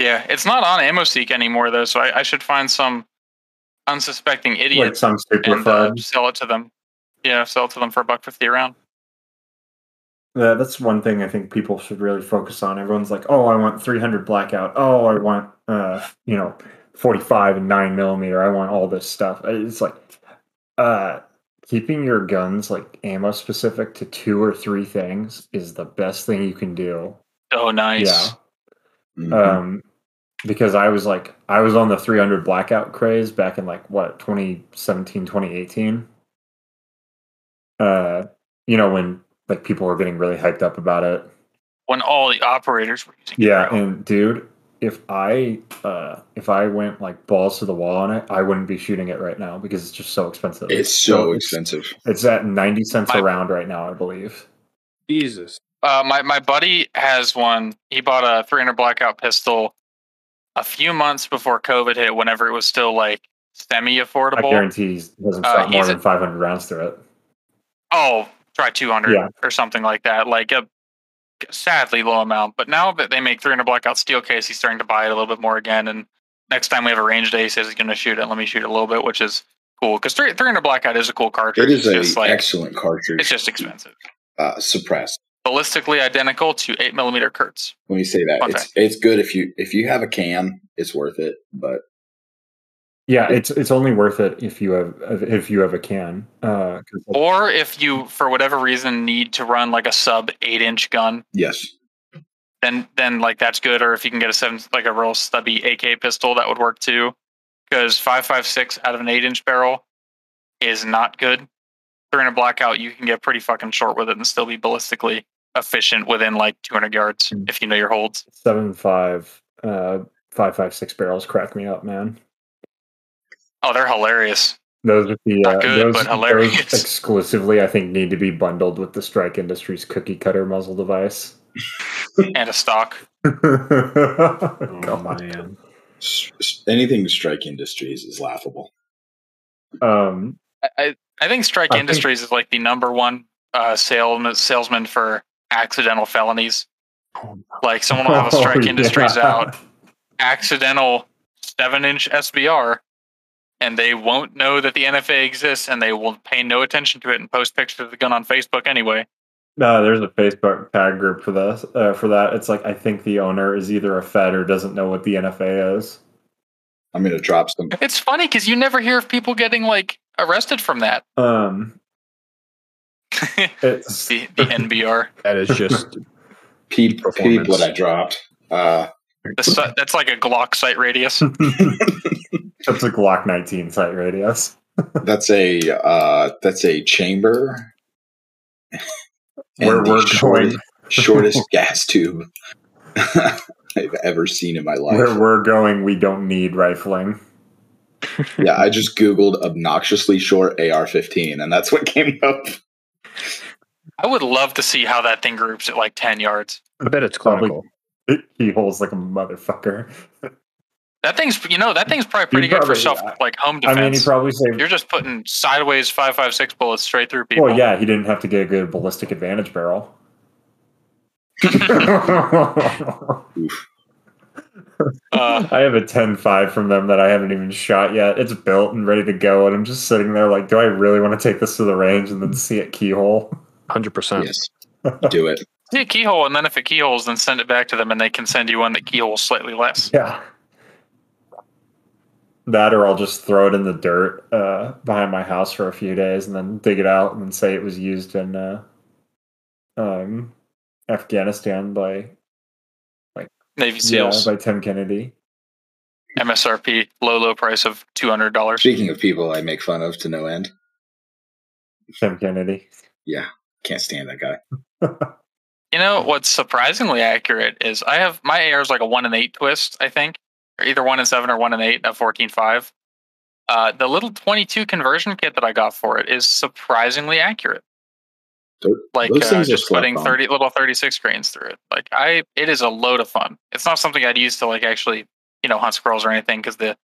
Yeah, it's not on AmmoSeek anymore though, so I, I should find some unsuspecting Like idiot some super and uh, sell it to them. Yeah, sell it to them for a buck fifty around. Yeah, that's one thing I think people should really focus on. Everyone's like, "Oh, I want 300 blackout. Oh, I want uh, you know, 45 and 9 millimeter. I want all this stuff." It's like uh keeping your guns like ammo specific to two or three things is the best thing you can do. Oh, nice. Yeah. Mhm. Um because I was like I was on the 300 blackout craze back in like what 2017 2018 uh you know when like people were getting really hyped up about it When all the operators were using yeah and dude if I uh if I went like balls to the wall on it I wouldn't be shooting it right now because it's just so expensive it's so it's, expensive. it's at 90 cents My- a round right now I believe Jesus. Uh, my my buddy has one. He bought a 300 blackout pistol a few months before COVID hit. Whenever it was still like semi affordable, I affordable. guarantee he hasn't Uh, shot more than 500 rounds through it Oh, try 200 Yeah. or something like that. Like a sadly low amount. But now that they make 300 blackout steel case, he's starting to buy it a little bit more again. And next time we have a range day, he says he's going to shoot it. Let me shoot it a little bit, which is cool because 300 blackout is a cool cartridge. It is It's just like excellent cartridge. it's just expensive. uh, suppressed. Ballistically identical to eight millimeter Kurz. When you say that, it's it's good if you if you have a can, it's worth it. But yeah it's it's only worth it if you have if you have a can uh 'cause, like, Or if you, for whatever reason, need to run like a sub eight inch gun, yes, then then like that's good. Or if you can get a seven like a real stubby AK pistol, that would work too. Because five five six out of an eight inch barrel is not good. During a blackout, you can get pretty fucking short with it and still be ballistically efficient within like 200 yards Mm. if you know your holds. seven five uh five five six barrels crack me up man Oh, they're hilarious. those are the Not uh, good, those, but hilarious. those exclusively i think need to be bundled with the strike industries cookie cutter muzzle device And a stock. oh, Oh, man. S- s- anything strike industries is laughable. um I, I, I think Strike I think- Industries is like the number one uh, salesman salesman for accidental felonies. Like someone will have a Strike oh, Industries yeah. out, accidental seven inch SBR, and they won't know that the NFA exists, and they will pay no attention to it and post pictures of the gun on Facebook anyway. no there's a facebook tag group for this uh, for that it's like i think the owner is either a fed or doesn't know what the nfa is I'm gonna drop some. It's funny because you never hear of people getting like arrested from that. um the it's the NBR. That is just Peep, peep Performance. what I dropped. Uh, The that's like a Glock sight radius. that's a glock 19 sight radius that's a uh, that's a chamber. Where we're shortest, going. shortest gas tube I've ever seen in my life. where we're going we don't need rifling yeah, I just googled obnoxiously short AR-15, and that's what came up. I would love to see how that thing groups at like 10 yards. I bet it's Probably- clinical. he holds like a motherfucker That thing's, you know, that thing's probably pretty He'd good for probably- self, like home defense. i mean he probably saved You're just putting sideways 556 bullets straight through people. well yeah he didn't have to get a good ballistic advantage barrel Uh, I have a 10-5 from them that I haven't even shot yet. It's built and ready to go, and I'm just sitting there like, do I really want to take this to the range and then see it keyhole? 100%. Yes, do it. see a keyhole, and then if it keyholes, then send it back to them, and they can send you one that keyholes slightly less. Yeah. That or I'll just throw it in the dirt uh, behind my house for a few days and then dig it out and say it was used in uh, um, Afghanistan by like Navy yeah, SEALs, by Tim Kennedy. MSRP, low, low price of $200. Speaking of people I make fun of to no end, Tim Kennedy. yeah, can't stand that guy. You know what's surprisingly accurate is I have my AR is like a one and eight twist, I think, or either one and seven or one and eight at fourteen five. Uh, the little twenty two conversion kit that I got for it is surprisingly accurate. Those- like those uh, just putting on. 30 little 36 grains through it like i it is a load of fun it's not something i'd use to like actually you know hunt squirrels or anything because the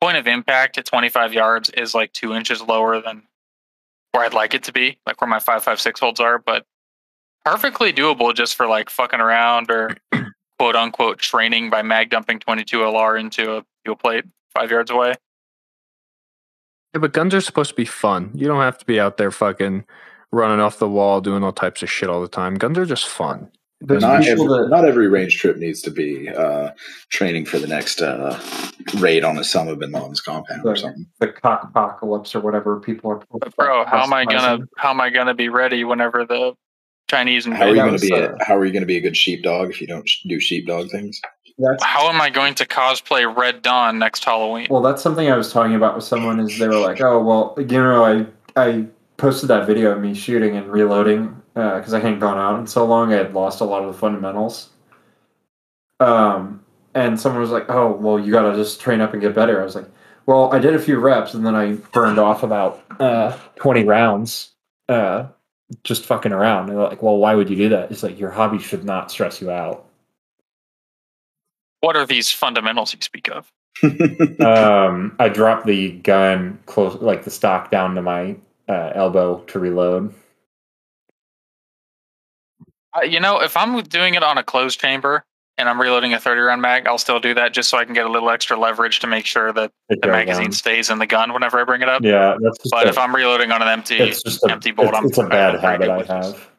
point of impact at 25 yards is like two inches lower than where i'd like it to be like where my 556 holds are but perfectly doable just for like fucking around or quote unquote training by mag dumping 22 lr into a fuel plate five yards away Yeah, but guns are supposed to be fun. You don't have to be out there fucking running off the wall, doing all types of shit all the time. Guns are just fun. There's Not every, that not every range trip needs to be uh, training for the next uh, raid on Osama bin Laden's compound or something. the cock apocalypse or whatever people are. but bro how am i gonna how am i gonna be ready whenever the chinese How are you going to be? uh, A, how are you going to be a good sheepdog if you don't sh- do sheepdog things? That's how am I going to cosplay Red Dawn next Halloween? well, that's something I was talking about with someone. Is they were like, "Oh, well, you know, I I posted that video of me shooting and reloading because I hadn't gone out in so long. I had lost a lot of the fundamentals. Um, and someone was like, "Oh, well, you got to just train up and get better." I was like, "Well, I did a few reps and then I burned off about uh, twenty rounds." Uh, just fucking around. And they're like, well, why would you do that? It's like your hobby should not stress you out. What are these fundamentals you speak of? um, I dropped the gun close, like the stock down to my uh, elbow to reload. Uh, you know, if I'm doing it on a closed chamber and I'm reloading a 30 round mag, I'll still do that just so I can get a little extra leverage to make sure that It the magazine down. stays in the gun whenever I bring it up. Yeah, that's just But a, if I'm reloading on an empty, it's just a, empty bolt, it's, I'm it's a I'm bad pretty habit I with this. have.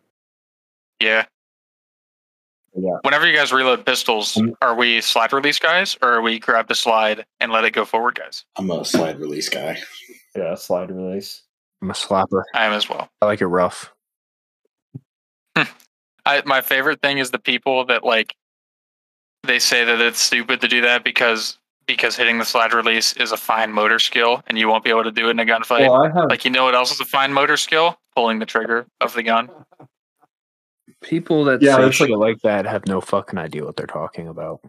yeah. Yeah. Whenever you guys reload pistols, are we slide release guys or are we grab the slide and let it go forward guys? I'm a slide release guy. Yeah, slide release. I'm a slapper. I am as well. I like it rough. I, my favorite thing is the people that like they say that it's stupid to do that because because hitting the slide release is a fine motor skill and you won't be able to do it in a gunfight. Well, have like you know what else is a fine motor skill? Pulling the trigger of the gun. People that Yeah, say it's like- shit like that have no fucking idea what they're talking about.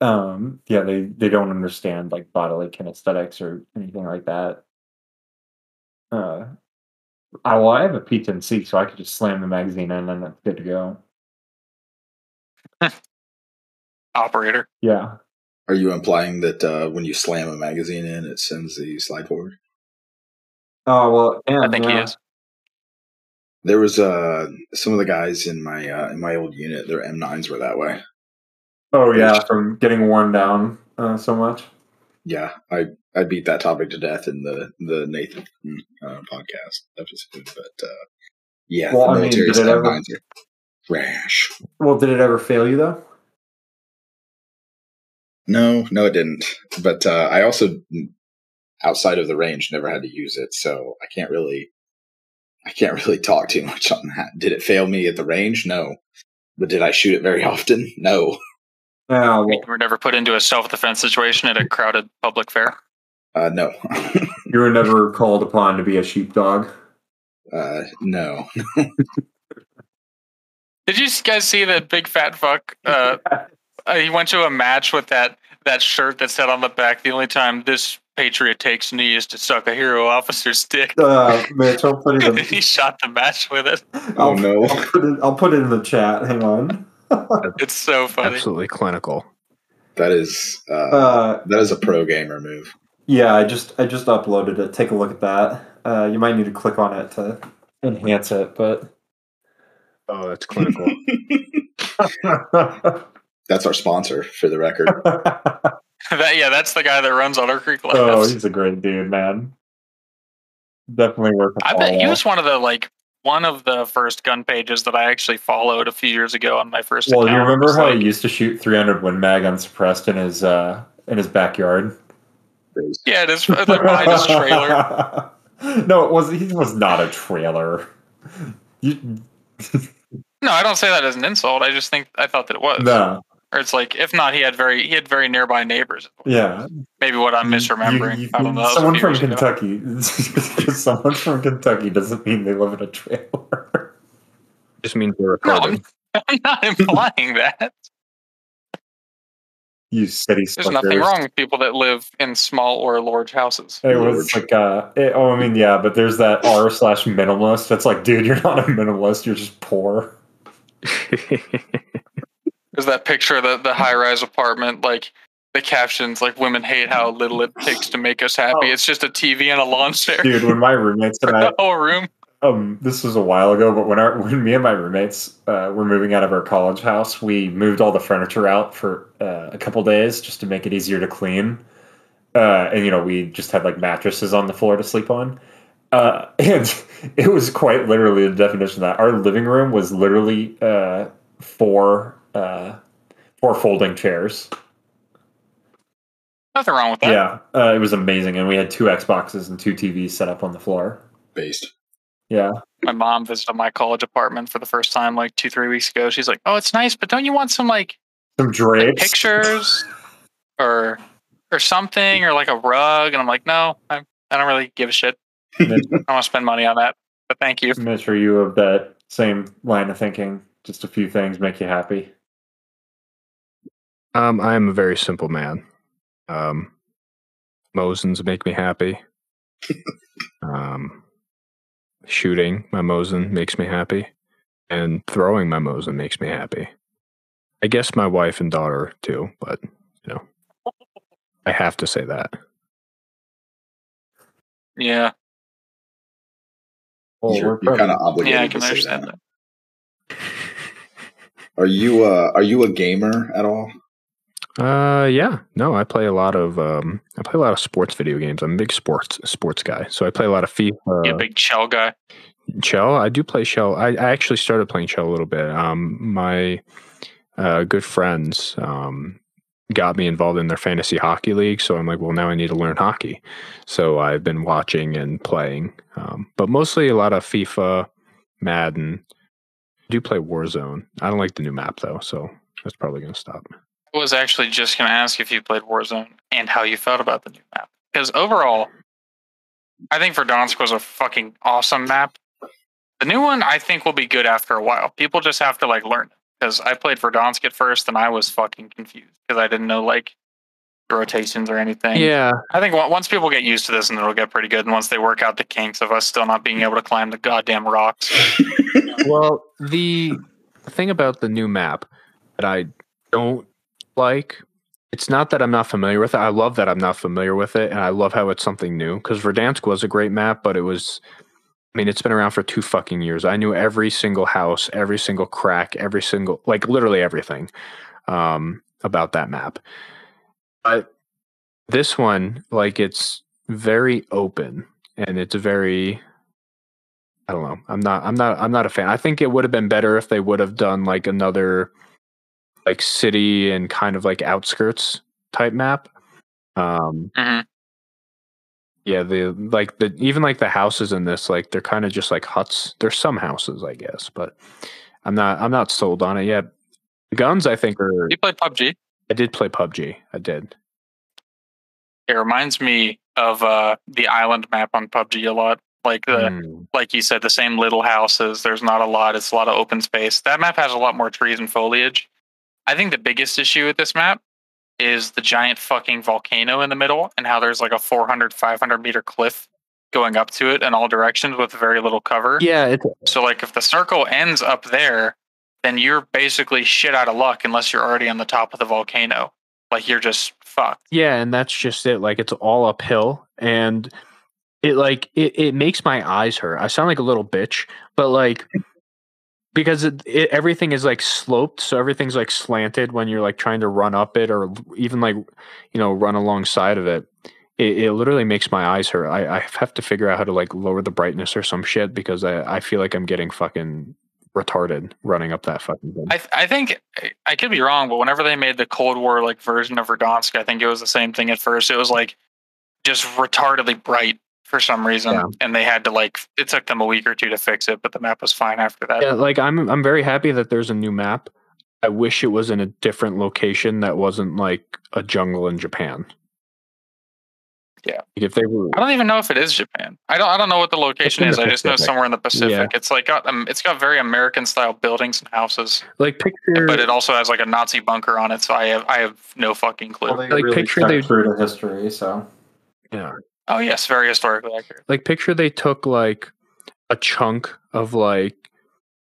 um yeah they they don't understand like bodily kinesthetics or anything like that uh I, well i have a p10c so i could just slam the magazine in and it's good to go Operator. yeah Are you implying that uh, when you slam a magazine in, it sends the slide forward? oh well yeah, I think he is. There was uh, some of the guys in my uh, in my old unit. Their M9s were that way. oh yeah from getting worn down uh, so much Yeah, I I beat that topic to death in the the Nathan uh, podcast episode. But uh, yeah, Well, the I mean, did it ever- M9s are trash. well did it ever fail you though No, no, it didn't. But uh, I also, outside of the range, never had to use it, so I can't really, I can't really talk too much on that. Did it fail me at the range? No. But did I shoot it very often? No. yeah well, You were never put into a self defense situation at a crowded public fair. Uh, no. you were never called upon to be a sheepdog uh, no. Did you guys see that big fat fuck? Uh, uh, he went to a match with that that shirt that said on the back, "The only time this patriot takes knee is to suck a hero officer's dick." uh mitch i'll put it in he shot the match with it. Oh I'll, no. I'll put it i'll put it in the chat hang on It's so funny. Absolutely clinical. That is uh, uh that is a pro gamer move. Yeah, I just I just uploaded it. Take a look at that. Uh, you might need to click on it to enhance it, but Oh, that's clinical. That's our sponsor, for the record. that yeah, that's the guy that runs Otter Creek Labs. oh, he's a great dude, man. Definitely worth a I bet he was one of the like one of the first gun pages that I actually followed a few years ago on my first Well, account. you remember how like- he used to shoot 300 Win Mag unsuppressed in his uh in his backyard? Yeah, it is like behind his trailer. no, it was he was not a trailer. You, No, I don't say that as an insult. I just think I thought that it was. no, Or it's like if not, he had very he had very nearby neighbors. yeah. Maybe what I'm misremembering. You- you- I don't know. that was a someone from. Kentucky. Just someone from Kentucky doesn't mean they live in a trailer. Just means they're No, retarded. I'm, I'm not implying that. You city stuff. There's nothing wrong with people that live in small or large houses. It was like uh it, oh I mean yeah, but there's that R slash minimalist. That's like, dude, you're not a minimalist, you're just poor. There's that picture of the, the high rise apartment, like the captions, like women hate how little it takes to make us happy. Oh. It's just a TV and a lawn chair. Dude, when my roommates and I whole room. um this was a while ago, but when our when me and my roommates uh, were moving out of our college house, we moved all the furniture out for uh, a couple days just to make it easier to clean. Uh, and you know, we just had like mattresses on the floor to sleep on. Uh, and it was quite literally the definition of that our living room was literally uh, four uh, four folding chairs. Nothing wrong with that. Yeah, uh, it was amazing, and we had two Xboxes and two TVs set up on the floor. Based. Yeah, My mom visited my college apartment for the first time like two, three weeks ago. She's like, Oh, it's nice, but don't you want some like some like, drapes, pictures or or something or like a rug? And I'm like, No, I, I don't really give a shit. I don't want to spend money on that. But thank you. Mitch, are you of that same line of thinking? Just a few things make you happy. Um, I am a very simple man. Um, Mosins make me happy. um, shooting my Mosin makes me happy, and throwing my Mosin makes me happy. I guess my wife and daughter too, but you know, I have to say that. Yeah. Well, you're we're kind of obligated. Yeah, I to can say understand that. that. Are you uh are you a gamer at all? Uh, yeah, no, I play a lot of um, I play a lot of sports video games. I'm a big sports sports guy, so I play a lot of FIFA. A big shell guy. Shell. I do play Shell. I, I actually started playing Shell a little bit. Um, my uh, good friends um, got me involved in their fantasy hockey league, so I'm like, well, now I need to learn hockey. So I've been watching and playing, um, but mostly a lot of FIFA, Madden. I do play Warzone. I don't like the new map though, so that's probably going to stop. I was actually just going to ask if you played Warzone and how you felt about the new map. Because overall, I think Verdansk was a fucking awesome map. The new one, I think, will be good after a while. People just have to like learn. Because I played Verdansk at first, and I was fucking confused because I didn't know like rotations or anything. Yeah, I think once people get used to this, and it'll get pretty good. And once they work out the kinks of us still not being able to climb the goddamn rocks, well, the thing about the new map that I don't like, it's not that I'm not familiar with it. I love that I'm not familiar with it, and I love how it's something new. Because Verdansk was a great map, but it was, I mean, it's been around for two fucking years. I knew every single house, every single crack, every single, like literally everything um, about that map. But this one, like, it's very open and it's very I don't know. I'm not. I'm not. I'm not a fan. I think it would have been better if they would have done like another, like city and kind of like outskirts type map. Um, Mhm. yeah, the like the even like the houses in this like they're kind of just like huts. There's some houses, I guess, but I'm not. I'm not sold on it yet. The guns, I think, are. you played PUBG. I did play PUBG. I did. It reminds me of uh, the island map on PUBG a lot. Like the Mm. like you said, the same little houses. There's not a lot. It's a lot of open space. That map has a lot more trees and foliage. I think the biggest issue with this map is the giant fucking volcano in the middle and how there's like a 400, 500 meter cliff going up to it in all directions with very little cover. Yeah, it's So, like, if the circle ends up there, then you're basically shit out of luck unless you're already on the top of the volcano. Like, you're just fucked. Yeah, and that's just it. Like it's all uphill and it like it, it makes my eyes hurt. I sound like a little bitch, but like because it, it, everything is like sloped, so everything's like slanted when you're like trying to run up it or even like you know run alongside of it. It, it literally makes my eyes hurt. I, I have to figure out how to like lower the brightness or some shit because I, I feel like I'm getting fucking retarded running up that fucking thing. I, I think I could be wrong, but whenever they made the Cold War like version of Verdansk, I think it was the same thing at first. It was like just retardedly bright for some reason, Yeah. and they had to like it took them a week or two to fix it, but the map was fine after that. Yeah, like I'm I'm very happy that there's a new map. I wish it was in a different location that wasn't like a jungle in Japan. Yeah. If they were I don't even know if it is Japan. I don't. I don't know what the location is. the I just know somewhere in the Pacific. Yeah. It's like got um, it's got very American style buildings and houses, like picture but it also has like a Nazi bunker on it. So I have I have no fucking clue. they Like, picture stuck they- true to history, so yeah. Oh yes, very historically accurate. Like picture they took like a chunk of like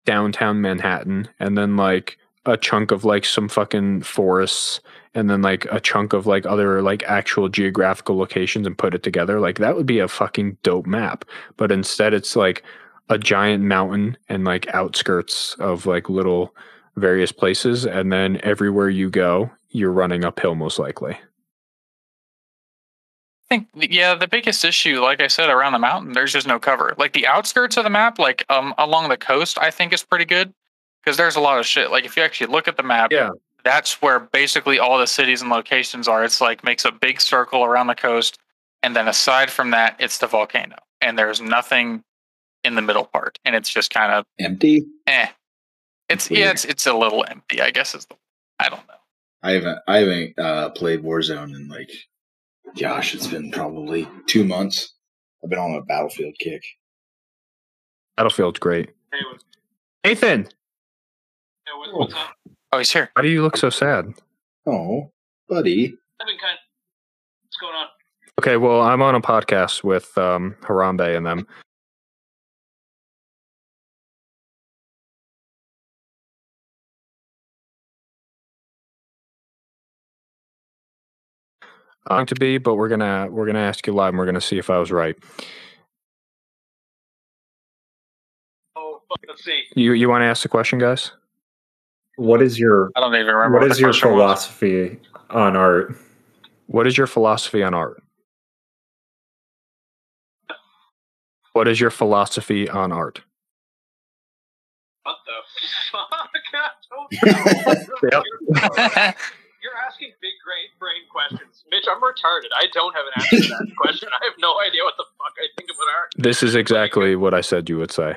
downtown Manhattan and then like a chunk of like some fucking forests and then like a chunk of like other like actual geographical locations and put it together. Like that would be a fucking dope map. But instead it's like a giant mountain and like outskirts of like little various places and then everywhere you go you're running uphill most likely. I think yeah, the biggest issue, like I said, around the mountain, there's just no cover. Like the outskirts of the map, like um along the coast, I think is pretty good because there's a lot of shit. Like if you actually look at the map, Yeah. that's where basically all the cities and locations are. It's like makes a big circle around the coast, and then aside from that, it's the volcano, and there's nothing in the middle part, and it's just kind of Empty. eh. It's yeah, it's it's a little empty. I guess is the I don't know. I haven't I haven't uh, played Warzone in like gosh, it's been probably two months. I've been on a battlefield kick. Battlefield's great. Hey, Nathan, Oh, he's here. why do you look so sad? Oh, buddy. I've been kind. What's going on? Okay, well, I'm on a podcast with um, Harambe and them. Going to be, but we're gonna we're gonna ask you live, and we're gonna see if I was right. Oh, let's see. You you want to ask the question, guys? what is your I don't even remember. what the your question was. philosophy on art? What is your philosophy on art? What is your philosophy on art? What the fuck? I don't know. You're asking big brain brain questions, Mitch. I'm retarded. I don't have an answer to that question. I have no idea what the fuck I think about art. This is exactly what I said you would say.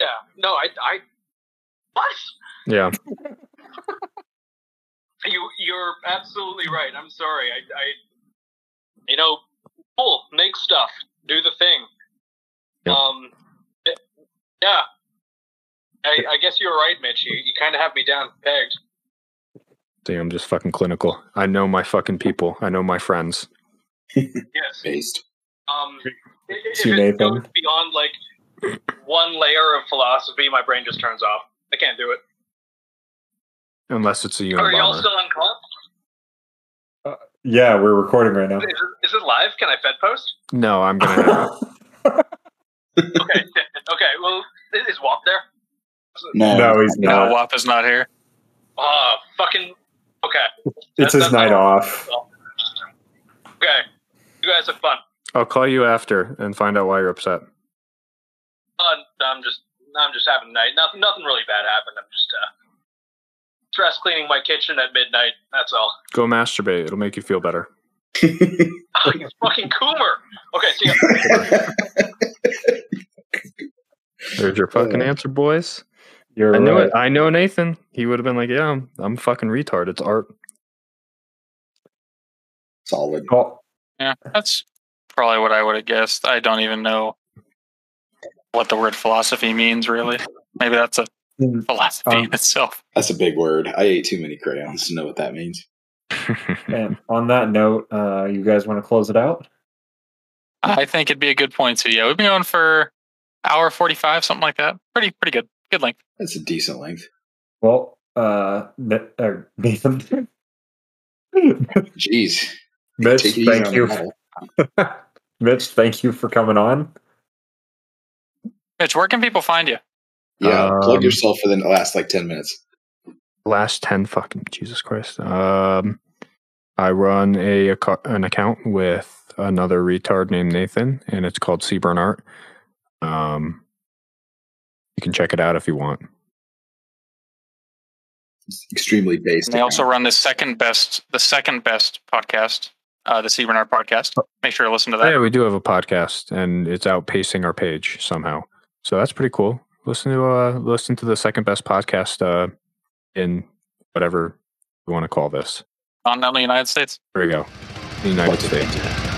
Yeah. No, I. I. What? Yeah. You you're absolutely right. I'm sorry. I, I you know, cool, make stuff, do the thing. Yep. Um, yeah. I, I guess you're right, Mitch. You, you kind of have me down pegged. See, I'm just fucking clinical. I know my fucking people. I know my friends. Yes. Based. Um, i- i- if it Nathan? goes beyond like one layer of philosophy, my brain just turns off. I can't do it. Unless it's a you. Are y'all still on call? Yeah, we're recording right now. Is it, is it live? Can I fed post? No, I'm gonna. Okay. okay. Well, is is Wap there? No, no, he's No, not. WAP is not here. Oh, fucking. Okay. it's his that's night all. off. Okay. You guys have fun. I'll call you after and find out why you're upset. Uh, I'm just, I'm just having a night. Nothing, nothing really bad happened. I'm just uh, stress cleaning my kitchen at midnight. That's all. Go masturbate. It'll make you feel better. Oh, you fucking coomer. Okay, see ya. There's your fucking answer, boys. You're I know right. it. I know Nathan. He would have been like, "Yeah, I'm, I'm fucking retard. It's art." Solid. Oh, Yeah, that's probably what I would have guessed. I don't even know what the word philosophy means, really. Maybe that's a Mm. philosophy Um, in itself. That's a big word. I ate too many crayons to know what that means. and on that note, uh, you guys want to close it out? I think it'd be a good point to. Yeah, we've been going for hour forty-five, something like that. Pretty, pretty good. Good length. That's a decent length. Well, uh, Na- uh Nathan, Jeez. Mitch, Take it easy thank you. Mitch, thank you for coming on. Mitch, where can people find you? Yeah, plug Um, yourself for the last like 10 minutes. Last ten fucking Jesus Christ. Um, I run a, acco- an account with another retard named Nathan, and it's called CBRN Art. Um, you can check it out if you want. It's extremely based. And they also run the second best, the second best podcast, uh, the CBRN Art podcast. Make sure to listen to that. Yeah, we do have a podcast, and it's outpacing our page somehow. So that's pretty cool. Listen to uh, listen to the second best podcast uh, in whatever you want to call this. On the United States. There we go. The United Plug States. into-